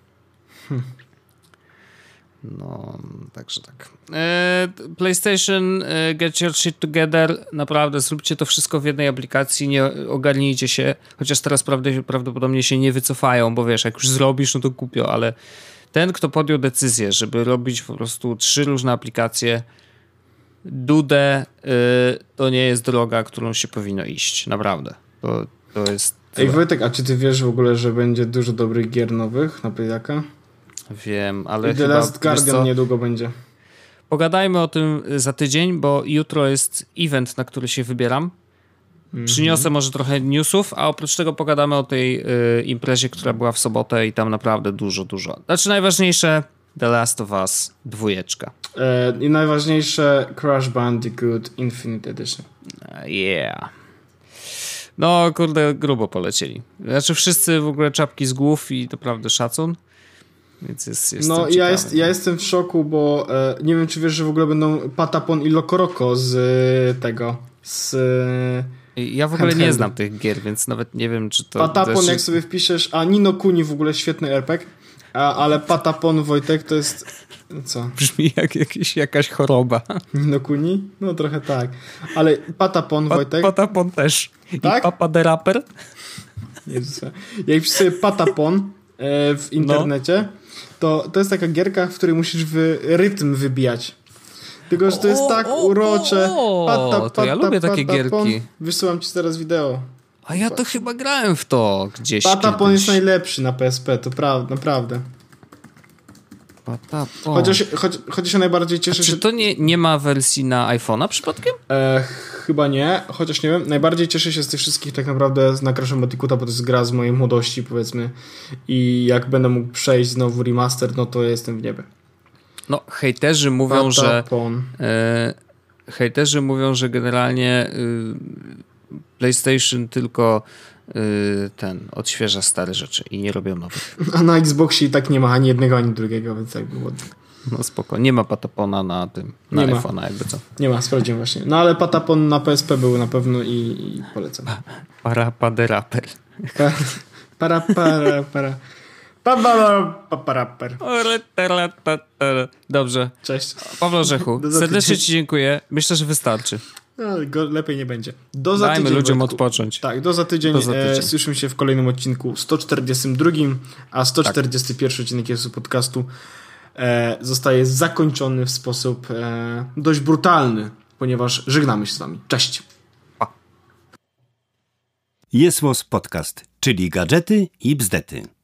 Hmm. No, także tak. E, PlayStation, e, get your shit together. Naprawdę, zróbcie to wszystko w jednej aplikacji, nie ogarnijcie się. Chociaż teraz prawdopodobnie się nie wycofają, bo wiesz, jak już zrobisz, no to kupią, ale ten, kto podjął decyzję, żeby robić po prostu trzy różne aplikacje, Dudę, e, to nie jest droga, którą się powinno iść. Naprawdę. To, to jest. Ej, Wojtek, a czy ty wiesz w ogóle, że będzie dużo dobrych gier nowych na Playaka? Wiem, ale. I The chyba, Last Guardian niedługo będzie. Pogadajmy o tym za tydzień, bo jutro jest event, na który się wybieram. Mm -hmm. Przyniosę może trochę newsów, a oprócz tego pogadamy o tej y, imprezie, która była w sobotę i tam naprawdę dużo, dużo. Znaczy najważniejsze The Last of Us dwójeczka. E, I najważniejsze Crash Bandicoot Infinite Edition. Yeah. No, kurde, grubo polecieli. Znaczy wszyscy w ogóle czapki z głów i naprawdę szacun. Więc jest, jest no ja, jest, ja jestem w szoku, bo e, nie wiem czy wiesz, że w ogóle będą Patapon i Lokoroko z e, tego, z ja w ogóle nie znam tych gier, więc nawet nie wiem, czy to. Patapon, też... jak sobie wpiszesz, a Nino Kuni w ogóle świetny RPG, a, ale Patapon Wojtek to jest. Co? Brzmi jak jakieś, jakaś choroba. Nino Kuni? No trochę tak. Ale Patapon pa, Wojtek. Patapon też. Tak? I Papa the Rapper? Jezus. Jak wpisz sobie Patapon e, w internecie. No to, to jest taka gierka, w której musisz w rytm wybijać. Tylko, że to jest tak o, urocze. Pata, pata, to ja lubię takie gierki. Wysyłam ci teraz wideo. A ja to chyba grałem w to gdzieś Patapon jest najlepszy na PSP, to prawda, naprawdę. Patapon. Chociaż, choć, chociaż się najbardziej cieszę, A czy to nie, nie ma wersji na iPhone'a przypadkiem? E, chyba nie, chociaż nie wiem. Najbardziej cieszę się z tych wszystkich tak naprawdę na Crash Bandicoota, bo to jest gra z mojej młodości powiedzmy i jak będę mógł przejść znowu remaster, no to jestem w niebie. No, hejterzy mówią, że e, hejterzy mówią, że generalnie y, PlayStation tylko ten odświeża stare rzeczy i nie robią nowych. A na Xboxie i tak nie ma ani jednego, ani drugiego, więc jakby ładnie. No spoko. Nie ma patapona na tym, na iPhone'a jakby co. Nie ma, sprawdziłem właśnie. No ale patapon na PSP był na pewno i, i polecam. Parapaderaper. Para, para, para. Paparaper. Dobrze. Cześć. Pawlo Rzechu, serdecznie Ci dziękuję. Myślę, że wystarczy. No, lepiej nie będzie. Do za Dajmy tydzień, ludziom Wojtku. odpocząć. Tak, do za tydzień. Do za tydzień. E, słyszymy się w kolejnym odcinku 142, a 141 odcinek jest podcastu e, zostaje zakończony w sposób e, dość brutalny, ponieważ żegnamy się z wami. Cześć. Jest Podcast, czyli gadżety i bzdety.